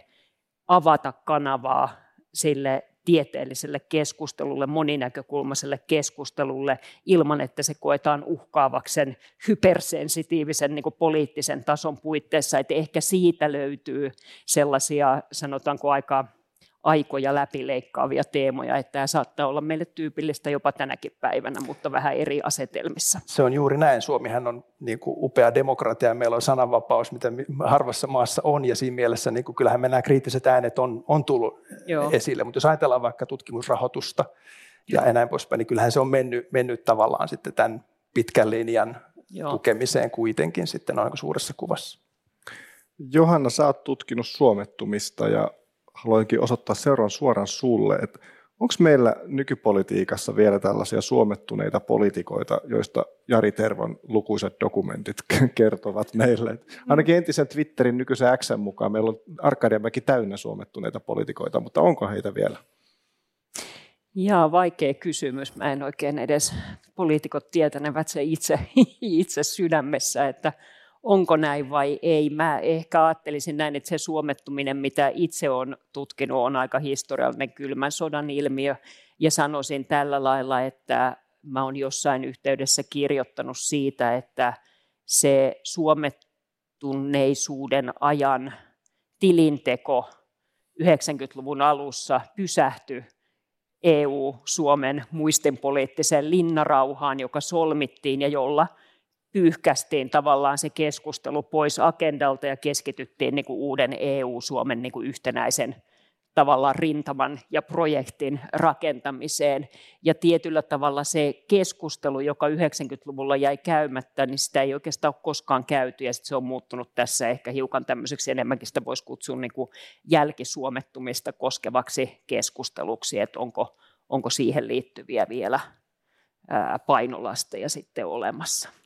S3: avata kanavaa sille tieteelliselle keskustelulle, moninäkökulmaiselle keskustelulle ilman, että se koetaan uhkaavaksi sen hypersensitiivisen niin poliittisen tason puitteissa. Että ehkä siitä löytyy sellaisia, sanotaanko aika aikoja läpileikkaavia teemoja, että tämä saattaa olla meille tyypillistä jopa tänäkin päivänä, mutta vähän eri asetelmissa.
S4: Se on juuri näin. Suomihan on niin kuin upea demokratia ja meillä on sananvapaus, mitä harvassa maassa on ja siinä mielessä niin kuin, kyllähän me nämä kriittiset äänet on, on tullut Joo. esille, mutta jos ajatellaan vaikka tutkimusrahoitusta ja Joo. näin poispäin, niin kyllähän se on mennyt, mennyt tavallaan sitten tämän pitkän linjan Joo. tukemiseen kuitenkin sitten noin suuressa kuvassa.
S1: Johanna, sä oot tutkinut suomettumista ja haluankin osoittaa seuraavan suoraan sulle, että onko meillä nykypolitiikassa vielä tällaisia suomettuneita poliitikoita, joista Jari Tervon lukuisat dokumentit kertovat meille? Ainakin entisen Twitterin nykyisen Xn mukaan meillä on Arkadianmäki täynnä suomettuneita poliitikoita, mutta onko heitä vielä?
S3: Jaa, vaikea kysymys. Mä en oikein edes poliitikot tietänevät se itse, itse sydämessä, että onko näin vai ei. Mä ehkä ajattelisin näin, että se suomettuminen, mitä itse olen tutkinut, on aika historiallinen kylmän sodan ilmiö. Ja sanoisin tällä lailla, että mä olen jossain yhteydessä kirjoittanut siitä, että se suomettuneisuuden ajan tilinteko 90-luvun alussa pysähtyi EU-Suomen muistinpoliittiseen linnarauhaan, joka solmittiin ja jolla – pyyhkästiin tavallaan se keskustelu pois agendalta ja keskityttiin niin kuin uuden EU-Suomen niin kuin yhtenäisen tavallaan rintaman ja projektin rakentamiseen. Ja tietyllä tavalla se keskustelu, joka 90-luvulla jäi käymättä, niin sitä ei oikeastaan ole koskaan käyty, ja se on muuttunut tässä ehkä hiukan tämmöiseksi, enemmänkin sitä voisi kutsua niin kuin jälkisuomettumista koskevaksi keskusteluksi, että onko, onko siihen liittyviä vielä painolasteja sitten olemassa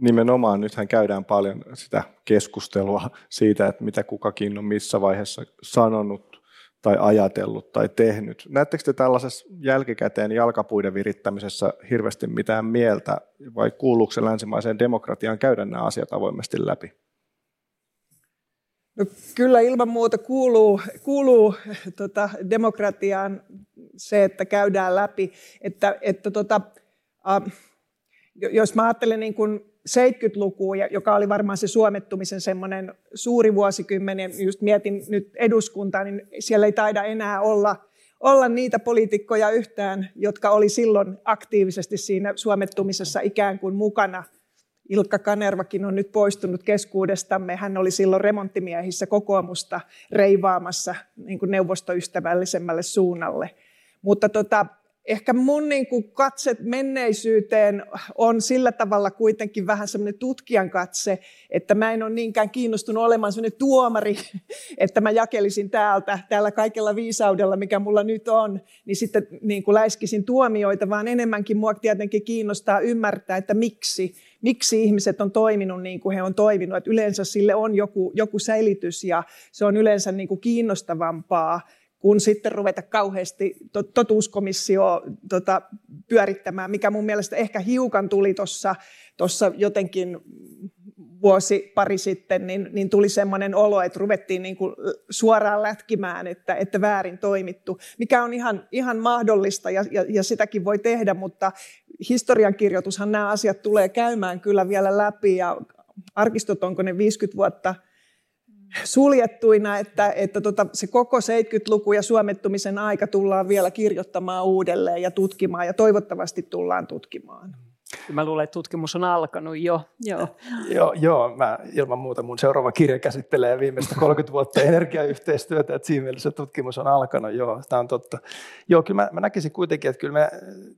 S1: nimenomaan nythän käydään paljon sitä keskustelua siitä, että mitä kukakin on missä vaiheessa sanonut tai ajatellut tai tehnyt. Näettekö te tällaisessa jälkikäteen jalkapuiden virittämisessä hirveästi mitään mieltä vai kuuluuko se länsimaiseen demokratiaan käydä nämä asiat avoimesti läpi?
S2: No, kyllä ilman muuta kuuluu, kuuluu tota, demokratiaan se, että käydään läpi, että, että tota, äh, jos mä ajattelen niin kuin 70-lukua, joka oli varmaan se suomettumisen semmoinen suuri vuosikymmenen, just mietin nyt eduskuntaa, niin siellä ei taida enää olla, olla niitä poliitikkoja yhtään, jotka oli silloin aktiivisesti siinä suomettumisessa ikään kuin mukana. Ilkka Kanervakin on nyt poistunut keskuudestamme. Hän oli silloin remonttimiehissä kokoomusta reivaamassa niin kuin neuvostoystävällisemmälle suunnalle. Mutta tota, ehkä mun niin kuin katse menneisyyteen on sillä tavalla kuitenkin vähän semmoinen tutkijan katse, että mä en ole niinkään kiinnostunut olemaan semmoinen tuomari, että mä jakelisin täältä, täällä kaikella viisaudella, mikä mulla nyt on, niin sitten niin kuin läiskisin tuomioita, vaan enemmänkin mua tietenkin kiinnostaa ymmärtää, että miksi, miksi ihmiset on toiminut niin kuin he on toiminut. Että yleensä sille on joku, joku selitys ja se on yleensä niin kuin kiinnostavampaa kun sitten ruveta kauheasti totuuskomissio tota, pyörittämään, mikä mun mielestä ehkä hiukan tuli tuossa jotenkin vuosi pari sitten, niin, niin tuli semmoinen olo, että ruvettiin niin kuin suoraan lätkimään, että, että väärin toimittu, mikä on ihan, ihan mahdollista ja, ja, ja sitäkin voi tehdä, mutta historiankirjoitushan nämä asiat tulee käymään kyllä vielä läpi ja arkistot onko ne 50 vuotta – suljettuina, että, että tota, se koko 70-luku ja suomettumisen aika tullaan vielä kirjoittamaan uudelleen ja tutkimaan ja toivottavasti tullaan tutkimaan.
S3: Mä luulen, että tutkimus on alkanut jo. Joo,
S4: joo, joo mä ilman muuta mun seuraava kirja käsittelee viimeistä 30 vuotta energiayhteistyötä, että siinä mielessä tutkimus on alkanut, joo, tämä on totta. Joo, kyllä mä, mä näkisin kuitenkin, että kyllä me,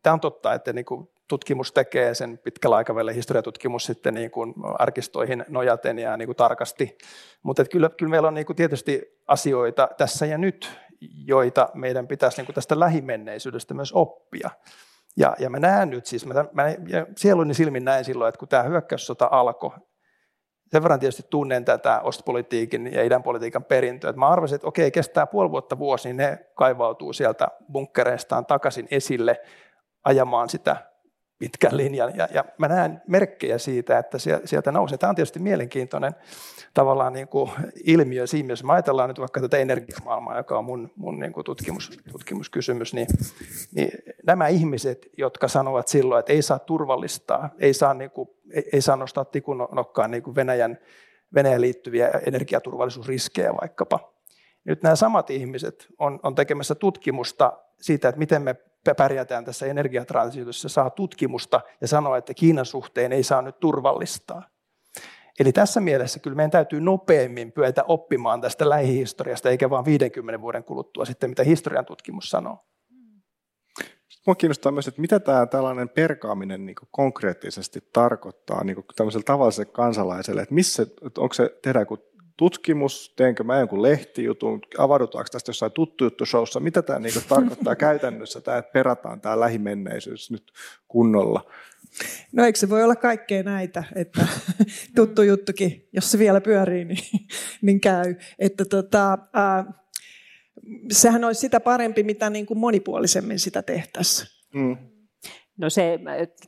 S4: tämä on totta, että niin kuin tutkimus tekee sen pitkällä aikavälillä historiatutkimus sitten niin kuin arkistoihin nojaten ja niin kuin tarkasti. Mutta kyllä, kyllä meillä on niin kuin tietysti asioita tässä ja nyt, joita meidän pitäisi niin kuin tästä lähimenneisyydestä myös oppia. Ja, ja mä näen nyt siis, mä, mä sieluni silmin näin silloin, että kun tämä hyökkäyssota alkoi, sen verran tietysti tunnen tätä ostpolitiikin ja idänpolitiikan perintöä, että mä arvasin, että okei, kestää puoli vuotta vuosi, niin ne kaivautuu sieltä bunkkereistaan takaisin esille ajamaan sitä pitkän linjan. Ja, ja mä näen merkkejä siitä, että sieltä nousee. Tämä on tietysti mielenkiintoinen tavallaan niin kuin ilmiö siinä, jos me ajatellaan nyt vaikka tätä energiamaailmaa, joka on mun, mun niin kuin tutkimus, tutkimuskysymys, niin, niin nämä ihmiset, jotka sanovat silloin, että ei saa turvallistaa, ei saa, niin kuin, ei, ei saa nostaa tikun nokkaan niin kuin Venäjän, Venäjän liittyviä energiaturvallisuusriskejä vaikkapa. Nyt nämä samat ihmiset on, on tekemässä tutkimusta siitä, että miten me pärjätään tässä energiatransitiossa, saa tutkimusta ja sanoo, että Kiinan suhteen ei saa nyt turvallistaa. Eli tässä mielessä kyllä meidän täytyy nopeammin pyötä oppimaan tästä lähihistoriasta, eikä vain 50 vuoden kuluttua sitten, mitä historian tutkimus sanoo.
S1: Mua kiinnostaa myös, että mitä tämä tällainen perkaaminen niin konkreettisesti tarkoittaa niin tämmöiselle tavalliselle kansalaiselle, että missä, onko se, tehdään joku tutkimus, teenkö mä jonkun lehtijutun, avaudutaanko tästä jossain tuttu juttu showssa, mitä tämä niin tarkoittaa käytännössä, tämä, että perataan tämä lähimenneisyys nyt kunnolla.
S2: No eikö se voi olla kaikkea näitä, että tuttu juttukin, jos se vielä pyörii, niin, niin käy. Että tota, äh, sehän olisi sitä parempi, mitä niin kuin monipuolisemmin sitä tehtäisiin. Mm.
S3: No se,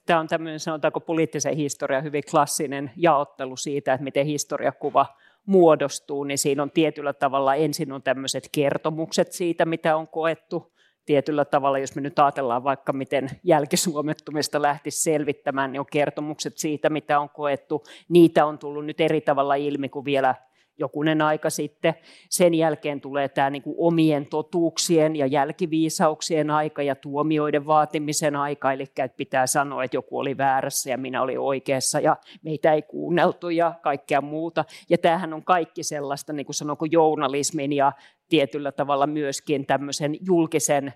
S3: tämä on tämmöinen, sanotaanko poliittisen historian hyvin klassinen jaottelu siitä, että miten historiakuva muodostuu, niin siinä on tietyllä tavalla ensin on tämmöiset kertomukset siitä, mitä on koettu, tietyllä tavalla, jos me nyt ajatellaan vaikka miten jälkisuomettumista lähtisi selvittämään, niin on kertomukset siitä, mitä on koettu. Niitä on tullut nyt eri tavalla ilmi kuin vielä jokunen aika sitten. Sen jälkeen tulee tämä niin kuin omien totuuksien ja jälkiviisauksien aika ja tuomioiden vaatimisen aika, eli että pitää sanoa, että joku oli väärässä ja minä olin oikeassa ja meitä ei kuunneltu ja kaikkea muuta. Ja tämähän on kaikki sellaista, niin kuin sanonko, journalismin ja tietyllä tavalla myöskin tämmöisen julkisen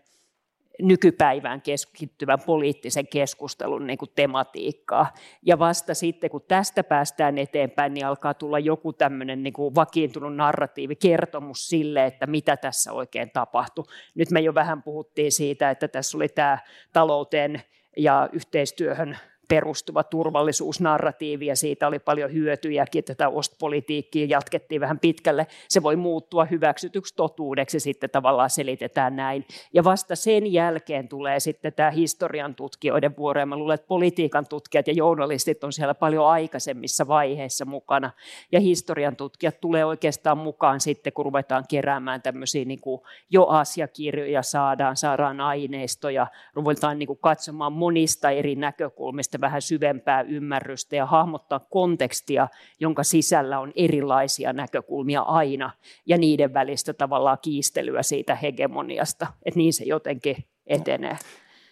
S3: nykypäivään keskittyvän poliittisen keskustelun niin kuin tematiikkaa. Ja vasta sitten, kun tästä päästään eteenpäin, niin alkaa tulla joku tämmöinen niin kuin vakiintunut narratiivi, kertomus sille, että mitä tässä oikein tapahtui. Nyt me jo vähän puhuttiin siitä, että tässä oli tämä talouteen ja yhteistyöhön perustuva turvallisuusnarratiivi ja siitä oli paljon hyötyjäkin. Tätä ostpolitiikkia jatkettiin vähän pitkälle. Se voi muuttua hyväksytyksi totuudeksi sitten tavallaan selitetään näin. Ja vasta sen jälkeen tulee sitten tämä historian tutkijoiden vuoro. Ja mä luulen, että politiikan tutkijat ja journalistit on siellä paljon aikaisemmissa vaiheissa mukana. Ja historian tutkijat tulee oikeastaan mukaan sitten, kun ruvetaan keräämään tämmöisiä niin kuin jo asiakirjoja, saadaan, saadaan aineistoja, ruvetaan niin kuin katsomaan monista eri näkökulmista vähän syvempää ymmärrystä ja hahmottaa kontekstia, jonka sisällä on erilaisia näkökulmia aina ja niiden välistä tavallaan kiistelyä siitä hegemoniasta, että niin se jotenkin etenee.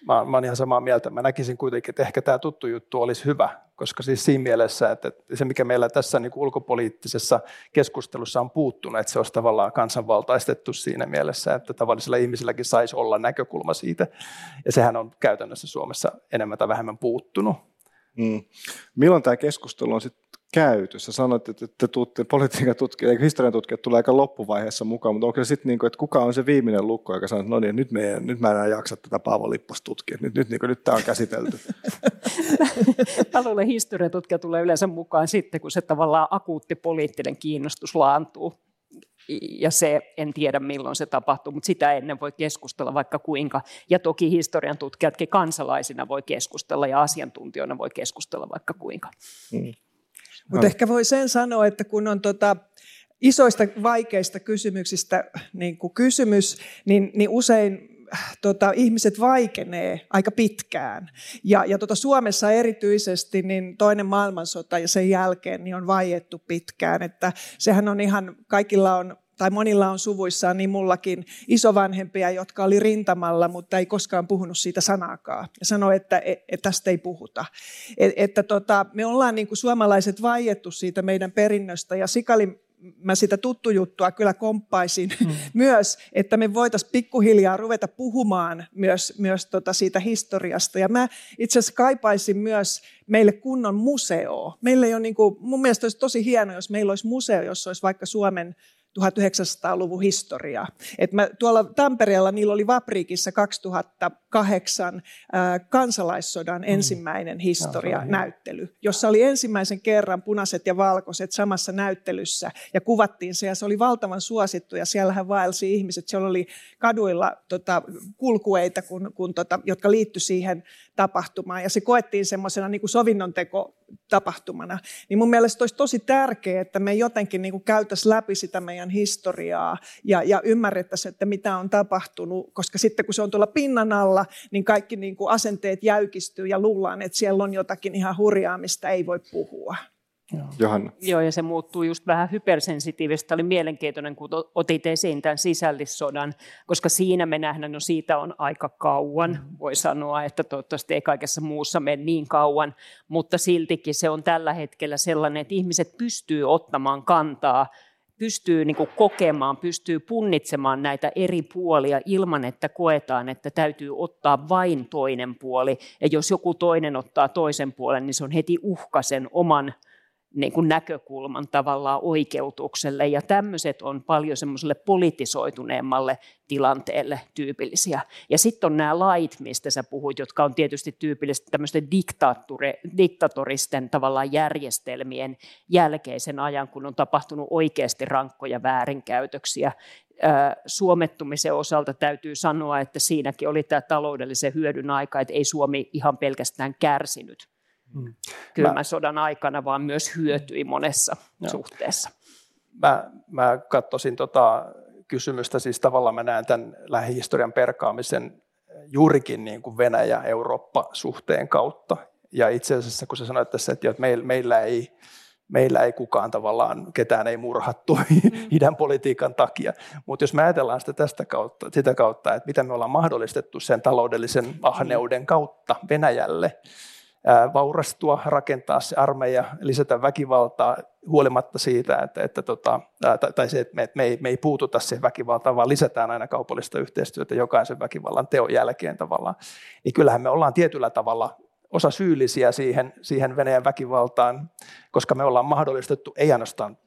S4: Mä, mä olen ihan samaa mieltä. Mä näkisin kuitenkin, että ehkä tämä tuttu juttu olisi hyvä, koska siis siinä mielessä, että se mikä meillä tässä niin ulkopoliittisessa keskustelussa on puuttunut, että se olisi tavallaan kansanvaltaistettu siinä mielessä, että tavallisilla ihmisilläkin saisi olla näkökulma siitä. Ja sehän on käytännössä Suomessa enemmän tai vähemmän puuttunut.
S1: Mm. Milloin tämä keskustelu on sitten käyty? Sä sanoit, että te tuutte politiikan tutkijat, historian tutkijat tulee aika loppuvaiheessa mukaan, mutta onko se sitten, niin kuin, että kuka on se viimeinen lukko, joka sanoo, että no niin, nyt, me, nyt mä enää jaksa tätä Paavo Lippas tutkia, nyt, nyt, niin kuin, nyt tämä on käsitelty.
S3: mä luulen, historiatutkija tulee yleensä mukaan sitten, kun se tavallaan akuutti poliittinen kiinnostus laantuu ja se, en tiedä milloin se tapahtuu, mutta sitä ennen voi keskustella vaikka kuinka. Ja toki historian tutkijatkin kansalaisina voi keskustella ja asiantuntijoina voi keskustella vaikka kuinka. Hmm.
S2: Mutta ehkä voi sen sanoa, että kun on tota, isoista vaikeista kysymyksistä niin kuin kysymys, niin, niin usein tota, ihmiset vaikenee aika pitkään. Ja, ja tota, Suomessa erityisesti niin toinen maailmansota ja sen jälkeen niin on vaiettu pitkään. Että sehän on ihan, kaikilla on tai monilla on suvuissaan, niin mullakin isovanhempia, jotka oli rintamalla, mutta ei koskaan puhunut siitä sanaakaan. Ja sanoi, että, että tästä ei puhuta. Et, että tota, me ollaan niin kuin suomalaiset vaiettu siitä meidän perinnöstä, ja sikali mä sitä tuttu juttua kyllä komppaisin mm. myös, että me voitaisiin pikkuhiljaa ruveta puhumaan myös, myös tota siitä historiasta. Ja mä itse asiassa kaipaisin myös meille kunnon museo. Meillä ei ole niin kuin, mun mielestä olisi tosi hienoa, jos meillä olisi museo, jossa olisi vaikka Suomen 1900-luvun historiaa. Et mä, tuolla Tampereella niillä oli Vapriikissa 2008 äh, kansalaissodan mm. ensimmäinen historia-näyttely, jossa oli ensimmäisen kerran punaiset ja valkoiset samassa näyttelyssä ja kuvattiin se ja se oli valtavan suosittu ja siellähän vaelsi ihmiset. Siellä oli kaduilla tota, kulkueita, kun, kun, tota, jotka liittyi siihen tapahtumaan ja se koettiin semmoisena niin sovinnonteko tapahtumana. Niin mun mielestä olisi tosi tärkeää, että me jotenkin niin käytäisiin läpi sitä meidän historiaa ja, ja ymmärrettäisiin, että mitä on tapahtunut, koska sitten kun se on tuolla pinnan alla, niin kaikki niin kuin asenteet jäykistyy ja luullaan, että siellä on jotakin ihan hurjaa, mistä ei voi puhua.
S3: Johanna. Joo, ja se muuttuu just vähän hypersensitiivistä. Oli mielenkiintoinen, kun otit esiin tämän sisällissodan, koska siinä me nähdään, no siitä on aika kauan, mm. voi sanoa, että toivottavasti ei kaikessa muussa mene niin kauan, mutta siltikin se on tällä hetkellä sellainen, että ihmiset pystyy ottamaan kantaa pystyy niin kuin kokemaan, pystyy punnitsemaan näitä eri puolia ilman, että koetaan, että täytyy ottaa vain toinen puoli. Ja jos joku toinen ottaa toisen puolen, niin se on heti uhka sen oman niin kuin näkökulman tavallaan oikeutukselle. Ja tämmöiset on paljon semmoiselle politisoituneemmalle tilanteelle tyypillisiä. Ja sitten on nämä lait, mistä sä puhuit, jotka on tietysti tyypillisesti tämmöisten diktatoristen tavallaan järjestelmien jälkeisen ajan, kun on tapahtunut oikeasti rankkoja väärinkäytöksiä. Suomettumisen osalta täytyy sanoa, että siinäkin oli tämä taloudellisen hyödyn aika, että ei Suomi ihan pelkästään kärsinyt mm. kylmän mä, sodan aikana, vaan myös hyötyi monessa joo. suhteessa.
S4: Mä, mä katsoisin tota kysymystä, siis tavallaan mä näen tämän lähihistorian perkaamisen juurikin niin kuin Venäjä-Eurooppa-suhteen kautta. Ja itse asiassa, kun sä sanoit tässä, että meillä, meillä ei meillä ei kukaan tavallaan, ketään ei murhattu mm. idän politiikan takia. Mutta jos me ajatellaan sitä tästä kautta, sitä kautta, että mitä me ollaan mahdollistettu sen taloudellisen ahneuden kautta Venäjälle, vaurastua, rakentaa se armeija, lisätä väkivaltaa huolimatta siitä, että, että tota, tai se, että me, me, ei, me ei puututa siihen väkivaltaan, vaan lisätään aina kaupallista yhteistyötä jokaisen väkivallan teon jälkeen tavallaan. Niin kyllähän me ollaan tietyllä tavalla osa syyllisiä siihen, siihen Venäjän väkivaltaan, koska me ollaan mahdollistettu ei ainoastaan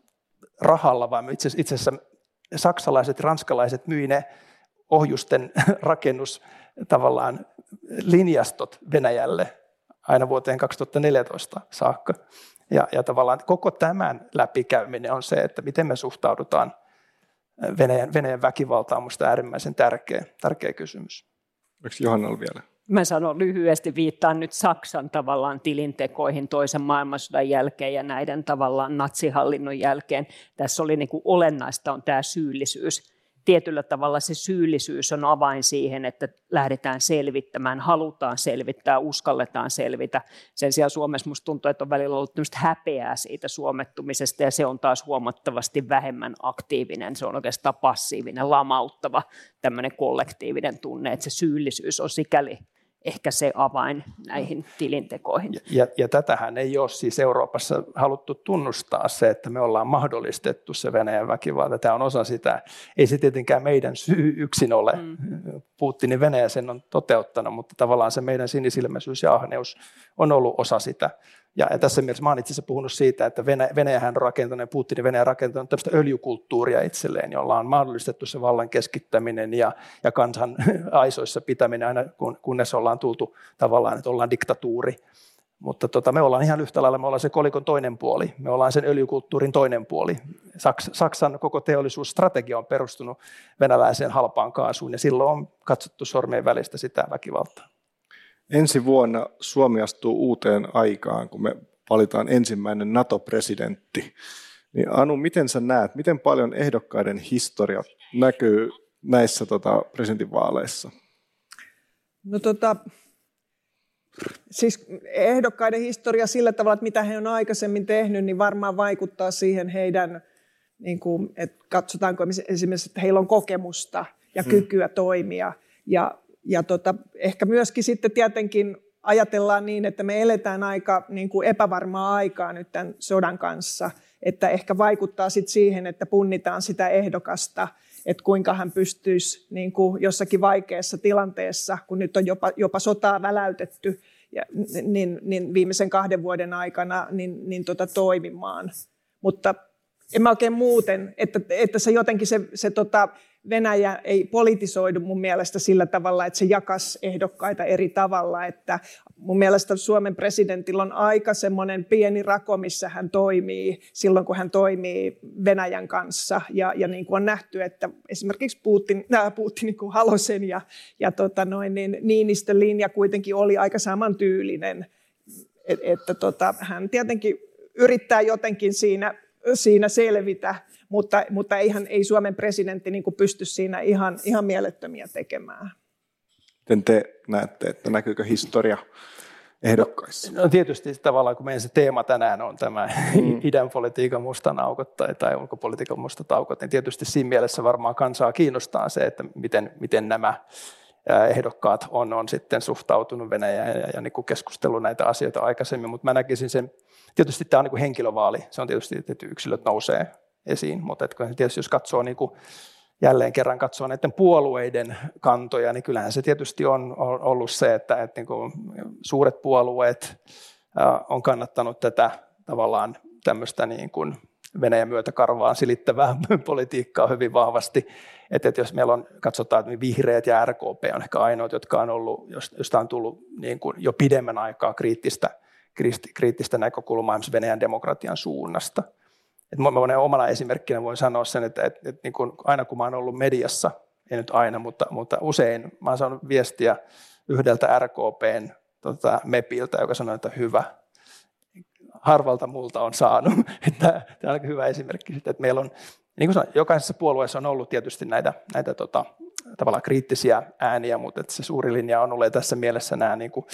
S4: rahalla, vaan itse, itse asiassa saksalaiset, ranskalaiset myi ne ohjusten rakennus tavallaan linjastot Venäjälle aina vuoteen 2014 saakka. Ja, ja tavallaan koko tämän läpikäyminen on se, että miten me suhtaudutaan Venäjän, Venäjän väkivaltaan, on minusta äärimmäisen tärkeä, tärkeä kysymys.
S1: Oliko Johannalla vielä?
S3: Mä sanon lyhyesti, viittaan nyt Saksan tavallaan tilintekoihin toisen maailmansodan jälkeen ja näiden tavallaan natsihallinnon jälkeen. Tässä oli niin kuin olennaista on tämä syyllisyys tietyllä tavalla se syyllisyys on avain siihen, että lähdetään selvittämään, halutaan selvittää, uskalletaan selvitä. Sen sijaan Suomessa minusta tuntuu, että on välillä ollut häpeää siitä suomettumisesta ja se on taas huomattavasti vähemmän aktiivinen. Se on oikeastaan passiivinen, lamauttava tämmöinen kollektiivinen tunne, että se syyllisyys on sikäli ehkä se avain näihin tilintekoihin.
S4: Ja, ja, ja tätähän ei ole siis Euroopassa haluttu tunnustaa se, että me ollaan mahdollistettu se Venäjän väkivalta. Tämä on osa sitä. Ei se tietenkään meidän syy yksin ole. Mm. Putinin Venäjä sen on toteuttanut, mutta tavallaan se meidän sinisilmäisyys ja ahneus on ollut osa sitä. Ja, ja tässä mielessä mä olen itse asiassa puhunut siitä, että Venäjä, Venäjähän on rakentanut Putinin Venäjä on rakentanut tämmöistä öljykulttuuria itselleen, jolla on mahdollistettu se vallan keskittäminen ja, ja kansan aisoissa pitäminen aina kun, kunnes ollaan tultu tavallaan, että ollaan diktatuuri. Mutta tota, me ollaan ihan yhtä lailla, me ollaan se kolikon toinen puoli, me ollaan sen öljykulttuurin toinen puoli. Saks, Saksan koko teollisuusstrategia on perustunut venäläiseen halpaan kaasuun ja silloin on katsottu sormien välistä sitä väkivaltaa.
S1: Ensi vuonna Suomi astuu uuteen aikaan, kun me valitaan ensimmäinen NATO-presidentti. Niin Anu, miten sä näet, miten paljon ehdokkaiden historia näkyy näissä tota, presidentinvaaleissa?
S2: No tota, siis ehdokkaiden historia sillä tavalla, että mitä he on aikaisemmin tehnyt, niin varmaan vaikuttaa siihen heidän, niin kuin, että katsotaanko esimerkiksi, että heillä on kokemusta ja hmm. kykyä toimia. Ja ja tota, ehkä myöskin sitten tietenkin ajatellaan niin, että me eletään aika niin kuin epävarmaa aikaa nyt tämän sodan kanssa, että ehkä vaikuttaa sitten siihen, että punnitaan sitä ehdokasta, että kuinka hän pystyisi niin kuin jossakin vaikeassa tilanteessa, kun nyt on jopa, jopa sotaa väläytetty, ja, niin, niin viimeisen kahden vuoden aikana niin, niin tota, toimimaan. Mutta en mä oikein muuten, että, että se jotenkin se, se tota, Venäjä ei politisoidu mun mielestä sillä tavalla, että se jakas ehdokkaita eri tavalla. Että mun mielestä Suomen presidentillä on aika semmoinen pieni rako, missä hän toimii silloin, kun hän toimii Venäjän kanssa. Ja, ja niin kuin on nähty, että esimerkiksi Putin, äh, Putin niin kuin Halosen ja, ja tota noin, niin Niinistön linja kuitenkin oli aika samantyylinen. Et, että tota, hän tietenkin yrittää jotenkin siinä, siinä selvitä mutta, mutta eihän, ei Suomen presidentti niin pysty siinä ihan, ihan mielettömiä tekemään.
S1: Miten te näette, että näkyykö historia ehdokkaissa?
S4: No, no tietysti tavallaan, kun meidän se teema tänään on tämä mm. idän politiikan mustan aukot tai, tai ulkopolitiikan mustat aukot, niin tietysti siinä mielessä varmaan kansaa kiinnostaa se, että miten, miten nämä ehdokkaat on, on sitten suhtautunut Venäjään ja, ja, ja niin kuin keskustellut näitä asioita aikaisemmin, mutta mä näkisin sen, tietysti tämä on niin kuin henkilövaali, se on tietysti, että yksilöt nousee esiin, mutta että tietysti jos katsoo niin kuin jälleen kerran katsoo näiden puolueiden kantoja, niin kyllähän se tietysti on ollut se, että, että niin kuin suuret puolueet on kannattanut tätä tavallaan tämmöistä niin kuin Venäjän myötä karvaan silittävää politiikkaa hyvin vahvasti. Että, että jos meillä on, katsotaan, että vihreät ja RKP on ehkä ainoat, jotka on ollut, josta on tullut niin kuin jo pidemmän aikaa kriittistä, kriittistä näkökulmaa Venäjän demokratian suunnasta – et mä voin omana esimerkkinä voin sanoa sen, että, että, että niin kuin aina kun mä oon ollut mediassa, ei nyt aina, mutta, mutta usein mä oon saanut viestiä yhdeltä RKPn tota, MEPiltä, joka sanoi, että hyvä. Harvalta multa on saanut. Tämä on aika hyvä esimerkki siitä, että meillä on, niin kuin sanoin, jokaisessa puolueessa on ollut tietysti näitä, näitä tota, tavallaan kriittisiä ääniä, mutta että se suuri linja on ollut tässä mielessä nämä niin kuin,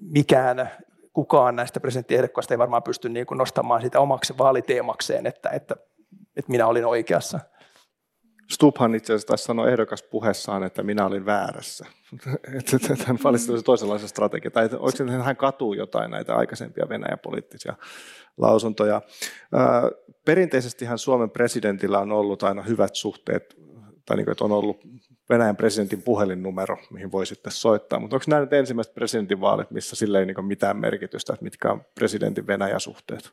S4: mikään kukaan näistä presidenttiehdokkaista ei varmaan pysty niin kuin nostamaan sitä omaksi vaaliteemakseen, että, että, että minä olin oikeassa.
S1: Stubhan itse asiassa taisi sanoa ehdokas puheessaan, että minä olin väärässä. hän valitsi toisenlaisen strategian. Tai että hän katuu jotain näitä aikaisempia Venäjän poliittisia lausuntoja. Perinteisestihan Suomen presidentillä on ollut aina hyvät suhteet, tai niin kuin, että on ollut Venäjän presidentin puhelinnumero, mihin voi sitten soittaa. Mutta onko nämä nyt ensimmäiset presidentinvaalit, missä sille ei niin mitään merkitystä, että mitkä on presidentin Venäjä-suhteet?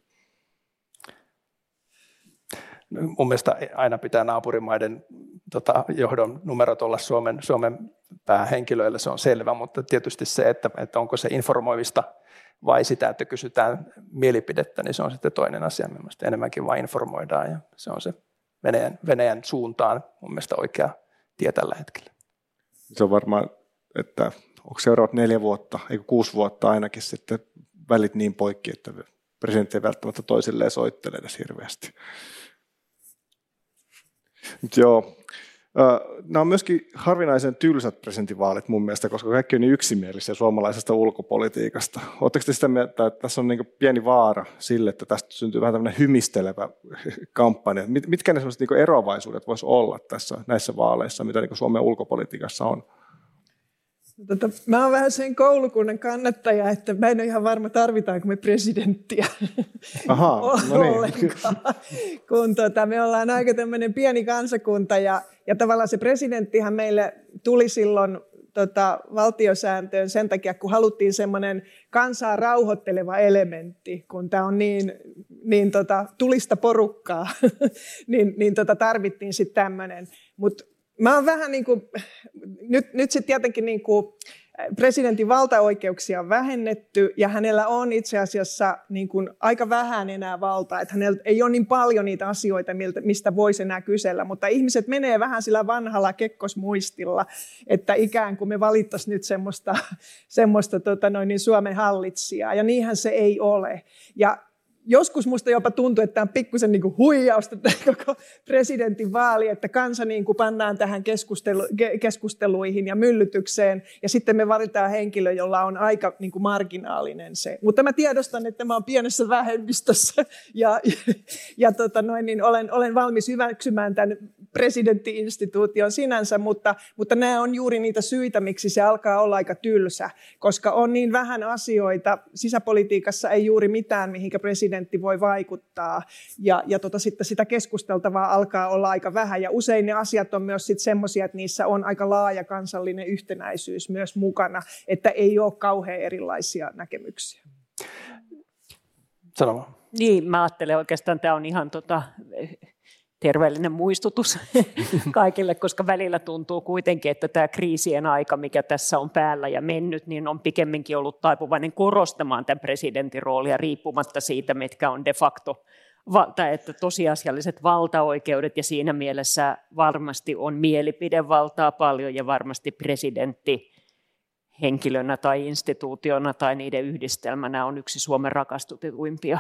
S4: No, mun mielestä aina pitää naapurimaiden tota, johdon numerot olla Suomen, Suomen päähenkilöille, se on selvä, mutta tietysti se, että, että onko se informoivista vai sitä, että kysytään mielipidettä, niin se on sitten toinen asia. Mielestäni enemmänkin vain informoidaan ja se on se Venäjän, Venäjän suuntaan mun mielestä oikea tie tällä hetkellä.
S1: Se on varmaan, että onko seuraavat neljä vuotta, eikö kuusi vuotta ainakin sitten välit niin poikki, että presidentti ei välttämättä toisilleen soittele edes hirveästi. Mut joo, Nämä on myöskin harvinaisen tylsät presidentinvaalit mun mielestä, koska kaikki on niin yksimielisiä suomalaisesta ulkopolitiikasta. Oletteko te sitä mieltä, että tässä on niin pieni vaara sille, että tästä syntyy vähän tämmöinen hymistelevä kampanja? Mitkä ne sellaiset niin eroavaisuudet voisi olla tässä näissä vaaleissa, mitä niin Suomen ulkopolitiikassa on?
S2: Tota, mä oon vähän sen koulukunnan kannattaja, että mä en ole ihan varma, tarvitaanko me presidenttiä
S1: Aha, no niin.
S2: kun tota, me ollaan aika tämmöinen pieni kansakunta ja, ja tavallaan se presidenttihän meille tuli silloin tota, valtiosääntöön sen takia, kun haluttiin semmoinen kansaa rauhoitteleva elementti, kun tämä on niin, niin tota, tulista porukkaa, niin, niin tota, tarvittiin sitten tämmöinen. Mutta Mä oon vähän niin kuin, nyt, nyt sitten tietenkin niin kuin presidentin valtaoikeuksia on vähennetty ja hänellä on itse asiassa niin kuin aika vähän enää valtaa, että hänellä ei ole niin paljon niitä asioita, mistä voisi enää kysellä, mutta ihmiset menee vähän sillä vanhalla kekkosmuistilla, että ikään kuin me valittaisiin nyt semmoista, semmoista tota noin, niin Suomen hallitsijaa ja niinhän se ei ole. Ja joskus musta jopa tuntuu, että tämä on pikkusen niin huijausta tämä koko presidentin vaali, että kansa niin kuin pannaan tähän keskustelu, keskusteluihin ja myllytykseen, ja sitten me valitaan henkilö, jolla on aika niin kuin marginaalinen se. Mutta mä tiedostan, että mä oon pienessä vähemmistössä, ja, ja, ja tota noin, niin olen, olen valmis hyväksymään tämän presidenttiinstituution sinänsä, mutta, mutta nämä on juuri niitä syitä, miksi se alkaa olla aika tylsä, koska on niin vähän asioita, sisäpolitiikassa ei juuri mitään, mihinkä presidentti voi vaikuttaa, ja, ja tota, sitten sitä keskusteltavaa alkaa olla aika vähän, ja usein ne asiat on myös semmoisia, että niissä on aika laaja kansallinen yhtenäisyys myös mukana, että ei ole kauhean erilaisia näkemyksiä.
S4: Sano
S3: Niin, mä ajattelen oikeastaan, tämä on ihan tota, terveellinen muistutus kaikille, koska välillä tuntuu kuitenkin, että tämä kriisien aika, mikä tässä on päällä ja mennyt, niin on pikemminkin ollut taipuvainen korostamaan tämän presidentin roolia riippumatta siitä, mitkä on de facto tai että tosiasialliset valtaoikeudet. Ja siinä mielessä varmasti on mielipidevaltaa paljon ja varmasti presidentti henkilönä tai instituutiona tai niiden yhdistelmänä on yksi Suomen rakastutetuimpia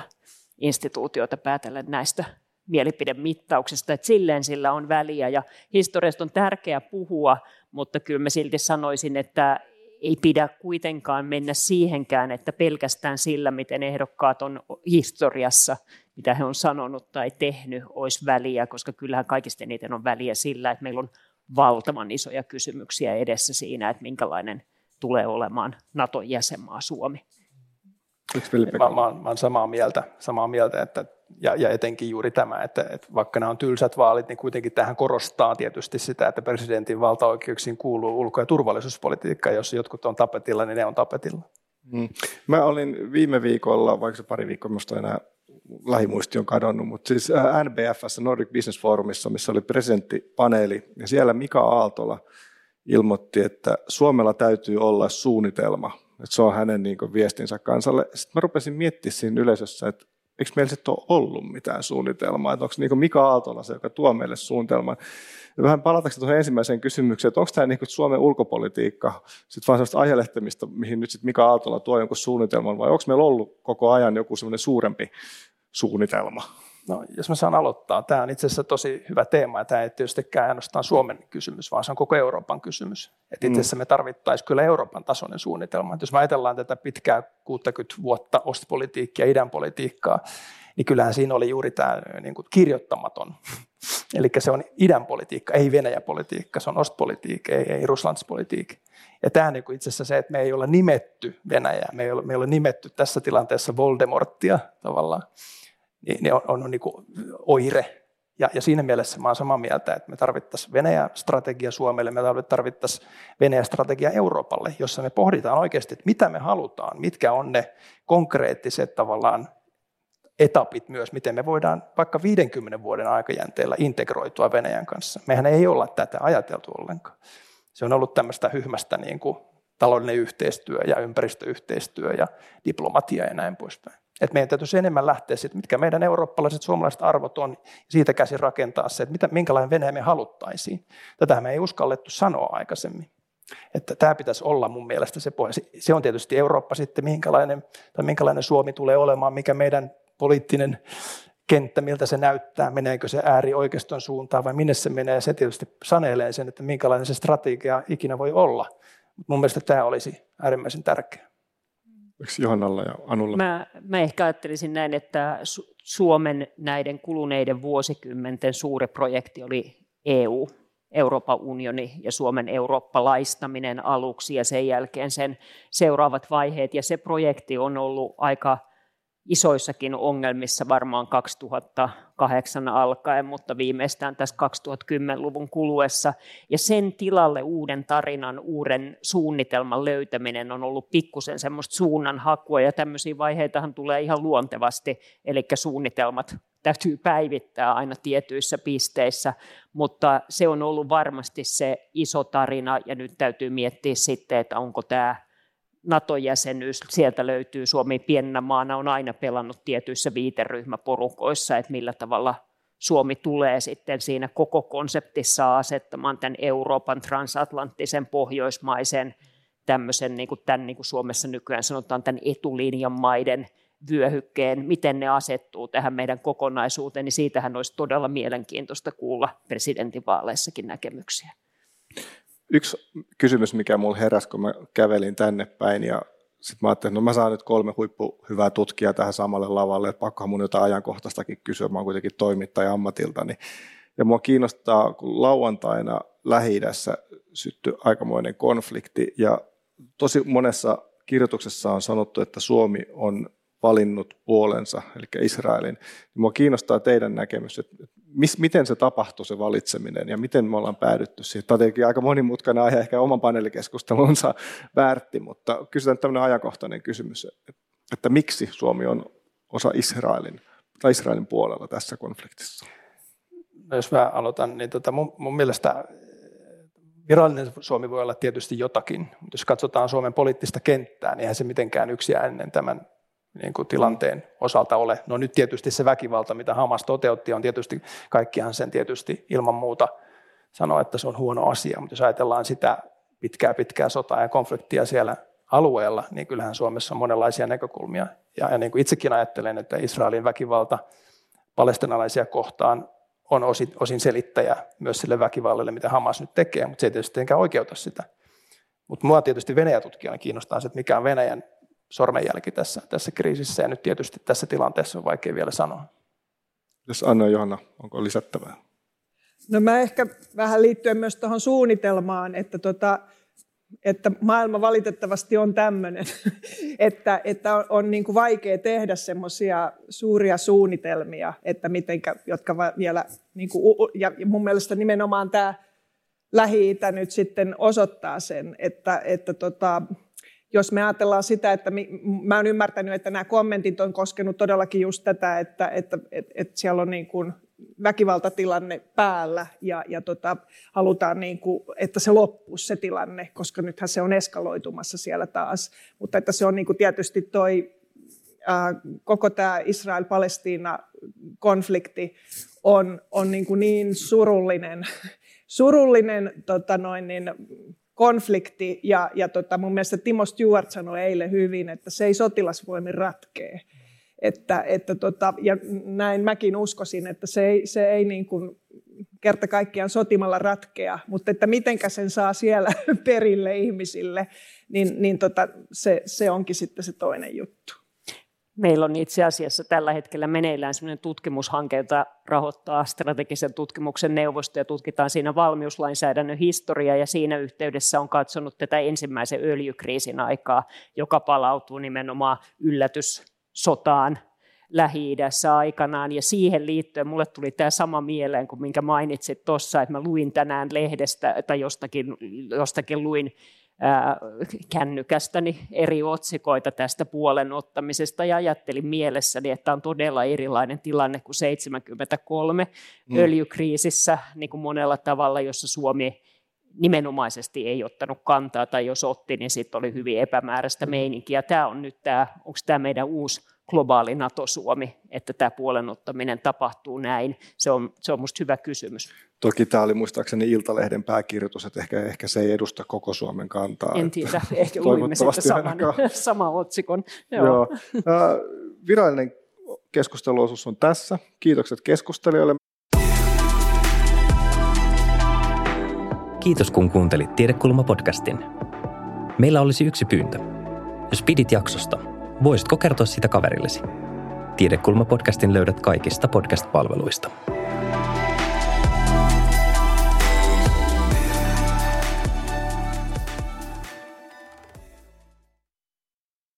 S3: instituutioita päätellä näistä mielipidemittauksesta, että silleen sillä on väliä ja historiasta on tärkeää puhua, mutta kyllä mä silti sanoisin, että ei pidä kuitenkaan mennä siihenkään, että pelkästään sillä, miten ehdokkaat on historiassa, mitä he on sanonut tai tehnyt, olisi väliä, koska kyllähän kaikista eniten on väliä sillä, että meillä on valtavan isoja kysymyksiä edessä siinä, että minkälainen tulee olemaan Naton jäsenmaa Suomi.
S4: Mä, mä, mä olen samaa mieltä, samaa mieltä että ja, ja etenkin juuri tämä, että, että vaikka nämä on tylsät vaalit, niin kuitenkin tähän korostaa tietysti sitä, että presidentin valtaoikeuksiin kuuluu ulko- ja turvallisuuspolitiikka. Jos jotkut on tapetilla, niin ne on tapetilla.
S1: Hmm. Mä olin viime viikolla, vaikka se pari viikkoa, minusta enää lähimuisti on kadonnut, mutta siis NBFS, Nordic Business Forumissa, missä oli presidenttipaneeli, ja siellä Mika Aaltola ilmoitti, että Suomella täytyy olla suunnitelma, että se on hänen niin viestinsä kansalle. Sitten mä rupesin miettimään siinä yleisössä, että eikö meillä sitten ole ollut mitään suunnitelmaa, että onko niin Mika Aaltola se, joka tuo meille suunnitelman. Ja vähän palataanko tuohon ensimmäiseen kysymykseen, että onko tämä niin Suomen ulkopolitiikka sitten vaan sellaista ajelehtimista, mihin nyt sitten Mika Aaltola tuo jonkun suunnitelman, vai onko meillä ollut koko ajan joku semmoinen suurempi suunnitelma?
S4: No, jos mä saan aloittaa, tämä on itse asiassa tosi hyvä teema, ja tämä ei tietystikään ainoastaan Suomen kysymys, vaan se on koko Euroopan kysymys. Että itse asiassa me tarvittaisiin kyllä Euroopan tasoinen suunnitelma. Että jos me ajatellaan tätä pitkää 60 vuotta ostpolitiikkaa, idän politiikkaa, niin kyllähän siinä oli juuri tämä niin kuin kirjoittamaton. Eli se on idän politiikka, ei Venäjä politiikka, se on ostpolitiikka, ei, ei Russlandspolitiikka. Ja tämä niin kuin itse asiassa se, että me ei olla nimetty Venäjää, me ei ole, me ei ole nimetty tässä tilanteessa Voldemorttia tavallaan niin ne on, on, on niin oire. Ja, ja siinä mielessä mä olen samaa mieltä, että me tarvittaisiin Venäjä-strategia Suomelle, me tarvittaisiin Venäjä-strategia Euroopalle, jossa me pohditaan oikeasti, että mitä me halutaan, mitkä on ne konkreettiset tavallaan etapit myös, miten me voidaan vaikka 50 vuoden aikajänteellä integroitua Venäjän kanssa. Mehän ei olla tätä ajateltu ollenkaan. Se on ollut tämmöistä hyhmästä niin kuin taloudellinen yhteistyö ja ympäristöyhteistyö ja diplomatia ja näin poispäin. Et meidän täytyisi enemmän lähteä siitä, mitkä meidän eurooppalaiset suomalaiset arvot on, ja siitä käsin rakentaa se, että mitä, minkälainen Venäjä me haluttaisiin. Tätä me ei uskallettu sanoa aikaisemmin. Että tämä pitäisi olla mun mielestä se pohja. Se on tietysti Eurooppa sitten, minkälainen, tai minkälainen Suomi tulee olemaan, mikä meidän poliittinen kenttä, miltä se näyttää, meneekö se äärioikeiston suuntaan vai minne se menee. Se tietysti sanelee sen, että minkälainen se strategia ikinä voi olla. Mun mielestä tämä olisi äärimmäisen tärkeää.
S1: Johannalla ja Anulla?
S3: Mä, mä ehkä ajattelisin näin, että Suomen näiden kuluneiden vuosikymmenten suuri projekti oli EU, Euroopan unioni ja Suomen eurooppalaistaminen aluksi ja sen jälkeen sen seuraavat vaiheet. Ja se projekti on ollut aika isoissakin ongelmissa varmaan 2008 alkaen, mutta viimeistään tässä 2010-luvun kuluessa. Ja sen tilalle uuden tarinan, uuden suunnitelman löytäminen on ollut pikkusen semmoista suunnan hakua, ja tämmöisiä vaiheitahan tulee ihan luontevasti, eli suunnitelmat täytyy päivittää aina tietyissä pisteissä, mutta se on ollut varmasti se iso tarina, ja nyt täytyy miettiä sitten, että onko tämä NATO-jäsenyys, sieltä löytyy. Suomi pienenä maana, on aina pelannut tietyissä viiteryhmäporukoissa, että millä tavalla Suomi tulee sitten siinä koko konseptissa asettamaan tämän Euroopan transatlanttisen pohjoismaisen tämmöisen, niin kuin tämän niin kuin Suomessa nykyään sanotaan, tämän etulinjan maiden vyöhykkeen, miten ne asettuu tähän meidän kokonaisuuteen, niin siitähän olisi todella mielenkiintoista kuulla presidentinvaaleissakin näkemyksiä
S1: yksi kysymys, mikä mulla heräsi, kun mä kävelin tänne päin ja sitten mä ajattelin, että no mä saan nyt kolme huippu hyvää tutkijaa tähän samalle lavalle, että pakkohan mun jotain ajankohtaistakin kysyä, mä oon kuitenkin toimittaja ammatiltani. Ja mua kiinnostaa, kun lauantaina lähi syttyi aikamoinen konflikti ja tosi monessa kirjoituksessa on sanottu, että Suomi on valinnut puolensa, eli Israelin. Mua kiinnostaa teidän näkemys, että mis, miten se tapahtui se valitseminen ja miten me ollaan päädytty siihen. Tämä on tietenkin aika monimutkainen aihe, ehkä oman paneelikeskustelunsa väärti, mutta kysytään tämmöinen ajankohtainen kysymys, että, miksi Suomi on osa Israelin, tai Israelin puolella tässä konfliktissa?
S4: No jos mä aloitan, niin tota mun, mun mielestä virallinen Suomi voi olla tietysti jotakin, mutta jos katsotaan Suomen poliittista kenttää, niin eihän se mitenkään yksi ennen tämän niin kuin tilanteen osalta ole. No nyt tietysti se väkivalta, mitä Hamas toteutti, on tietysti, kaikkihan sen tietysti ilman muuta sanoa, että se on huono asia, mutta jos ajatellaan sitä pitkää pitkää sotaa ja konfliktia siellä alueella, niin kyllähän Suomessa on monenlaisia näkökulmia. Ja, ja niin kuin itsekin ajattelen, että Israelin väkivalta palestinalaisia kohtaan on osin, osin selittäjä myös sille väkivallalle, mitä Hamas nyt tekee, mutta se ei tietysti oikeuta sitä. Mutta mua tietysti Venäjä-tutkijana kiinnostaa se, että mikä on Venäjän sormenjälki tässä, tässä kriisissä ja nyt tietysti tässä tilanteessa on vaikea vielä sanoa.
S1: Jos Anna Johanna, onko lisättävää?
S2: No mä ehkä vähän liittyen myös tuohon suunnitelmaan, että, tota, että maailma valitettavasti on tämmöinen, että, että on, on niin kuin vaikea tehdä semmoisia suuria suunnitelmia, että mitenkä, jotka vielä, niin kuin, ja mun mielestä nimenomaan tämä Lähi-Itä nyt sitten osoittaa sen, että, että tota, jos me ajatellaan sitä, että mä olen ymmärtänyt, että nämä kommentit on koskenut todellakin just tätä, että, että, että, että siellä on niin kuin väkivaltatilanne päällä ja, ja tota, halutaan, niin kuin, että se loppuisi se tilanne, koska nythän se on eskaloitumassa siellä taas. Mutta että se on niin kuin tietysti toi ää, koko tämä Israel-Palestiina-konflikti on, on niin, kuin niin surullinen, surullinen tota noin, niin, konflikti, ja, ja tota, mun mielestä Timo Stewart sanoi eilen hyvin, että se ei sotilasvoimin ratkee. Että, että tota, ja näin mäkin uskoisin, että se ei, se ei niin kuin kerta kaikkiaan sotimalla ratkea, mutta että mitenkä sen saa siellä perille ihmisille, niin, niin tota, se, se onkin sitten se toinen juttu.
S3: Meillä on itse asiassa tällä hetkellä meneillään sellainen tutkimushanke, jota rahoittaa strategisen tutkimuksen neuvosto ja tutkitaan siinä valmiuslainsäädännön historiaa. Ja siinä yhteydessä on katsonut tätä ensimmäisen öljykriisin aikaa, joka palautuu nimenomaan yllätyssotaan Lähi-idässä aikanaan. Ja siihen liittyen mulle tuli tämä sama mieleen kuin minkä mainitsit tuossa, että mä luin tänään lehdestä tai jostakin, jostakin luin kännykästäni eri otsikoita tästä puolen ottamisesta ja ajattelin mielessäni, että on todella erilainen tilanne kuin 73 mm. öljykriisissä niin kuin monella tavalla, jossa Suomi nimenomaisesti ei ottanut kantaa, tai jos otti, niin sitten oli hyvin epämääräistä meininkiä. Tämä on nyt tämä, onko tämä meidän uusi globaali NATO-Suomi, että tämä puolenottaminen tapahtuu näin? Se on, se on minusta hyvä kysymys.
S1: Toki tämä oli muistaakseni Iltalehden pääkirjoitus, että ehkä, ehkä se ei edusta koko Suomen kantaa.
S3: En tiedä, ehkä luimme sieltä saman, saman otsikon. Joo. Joo.
S1: virallinen keskusteluosuus on tässä. Kiitokset keskustelijoille.
S5: Kiitos kun kuuntelit Tiedekulma-podcastin. Meillä olisi yksi pyyntö. Jos pidit jaksosta, voisitko kertoa sitä kaverillesi? Tiedekulma-podcastin löydät kaikista podcast-palveluista.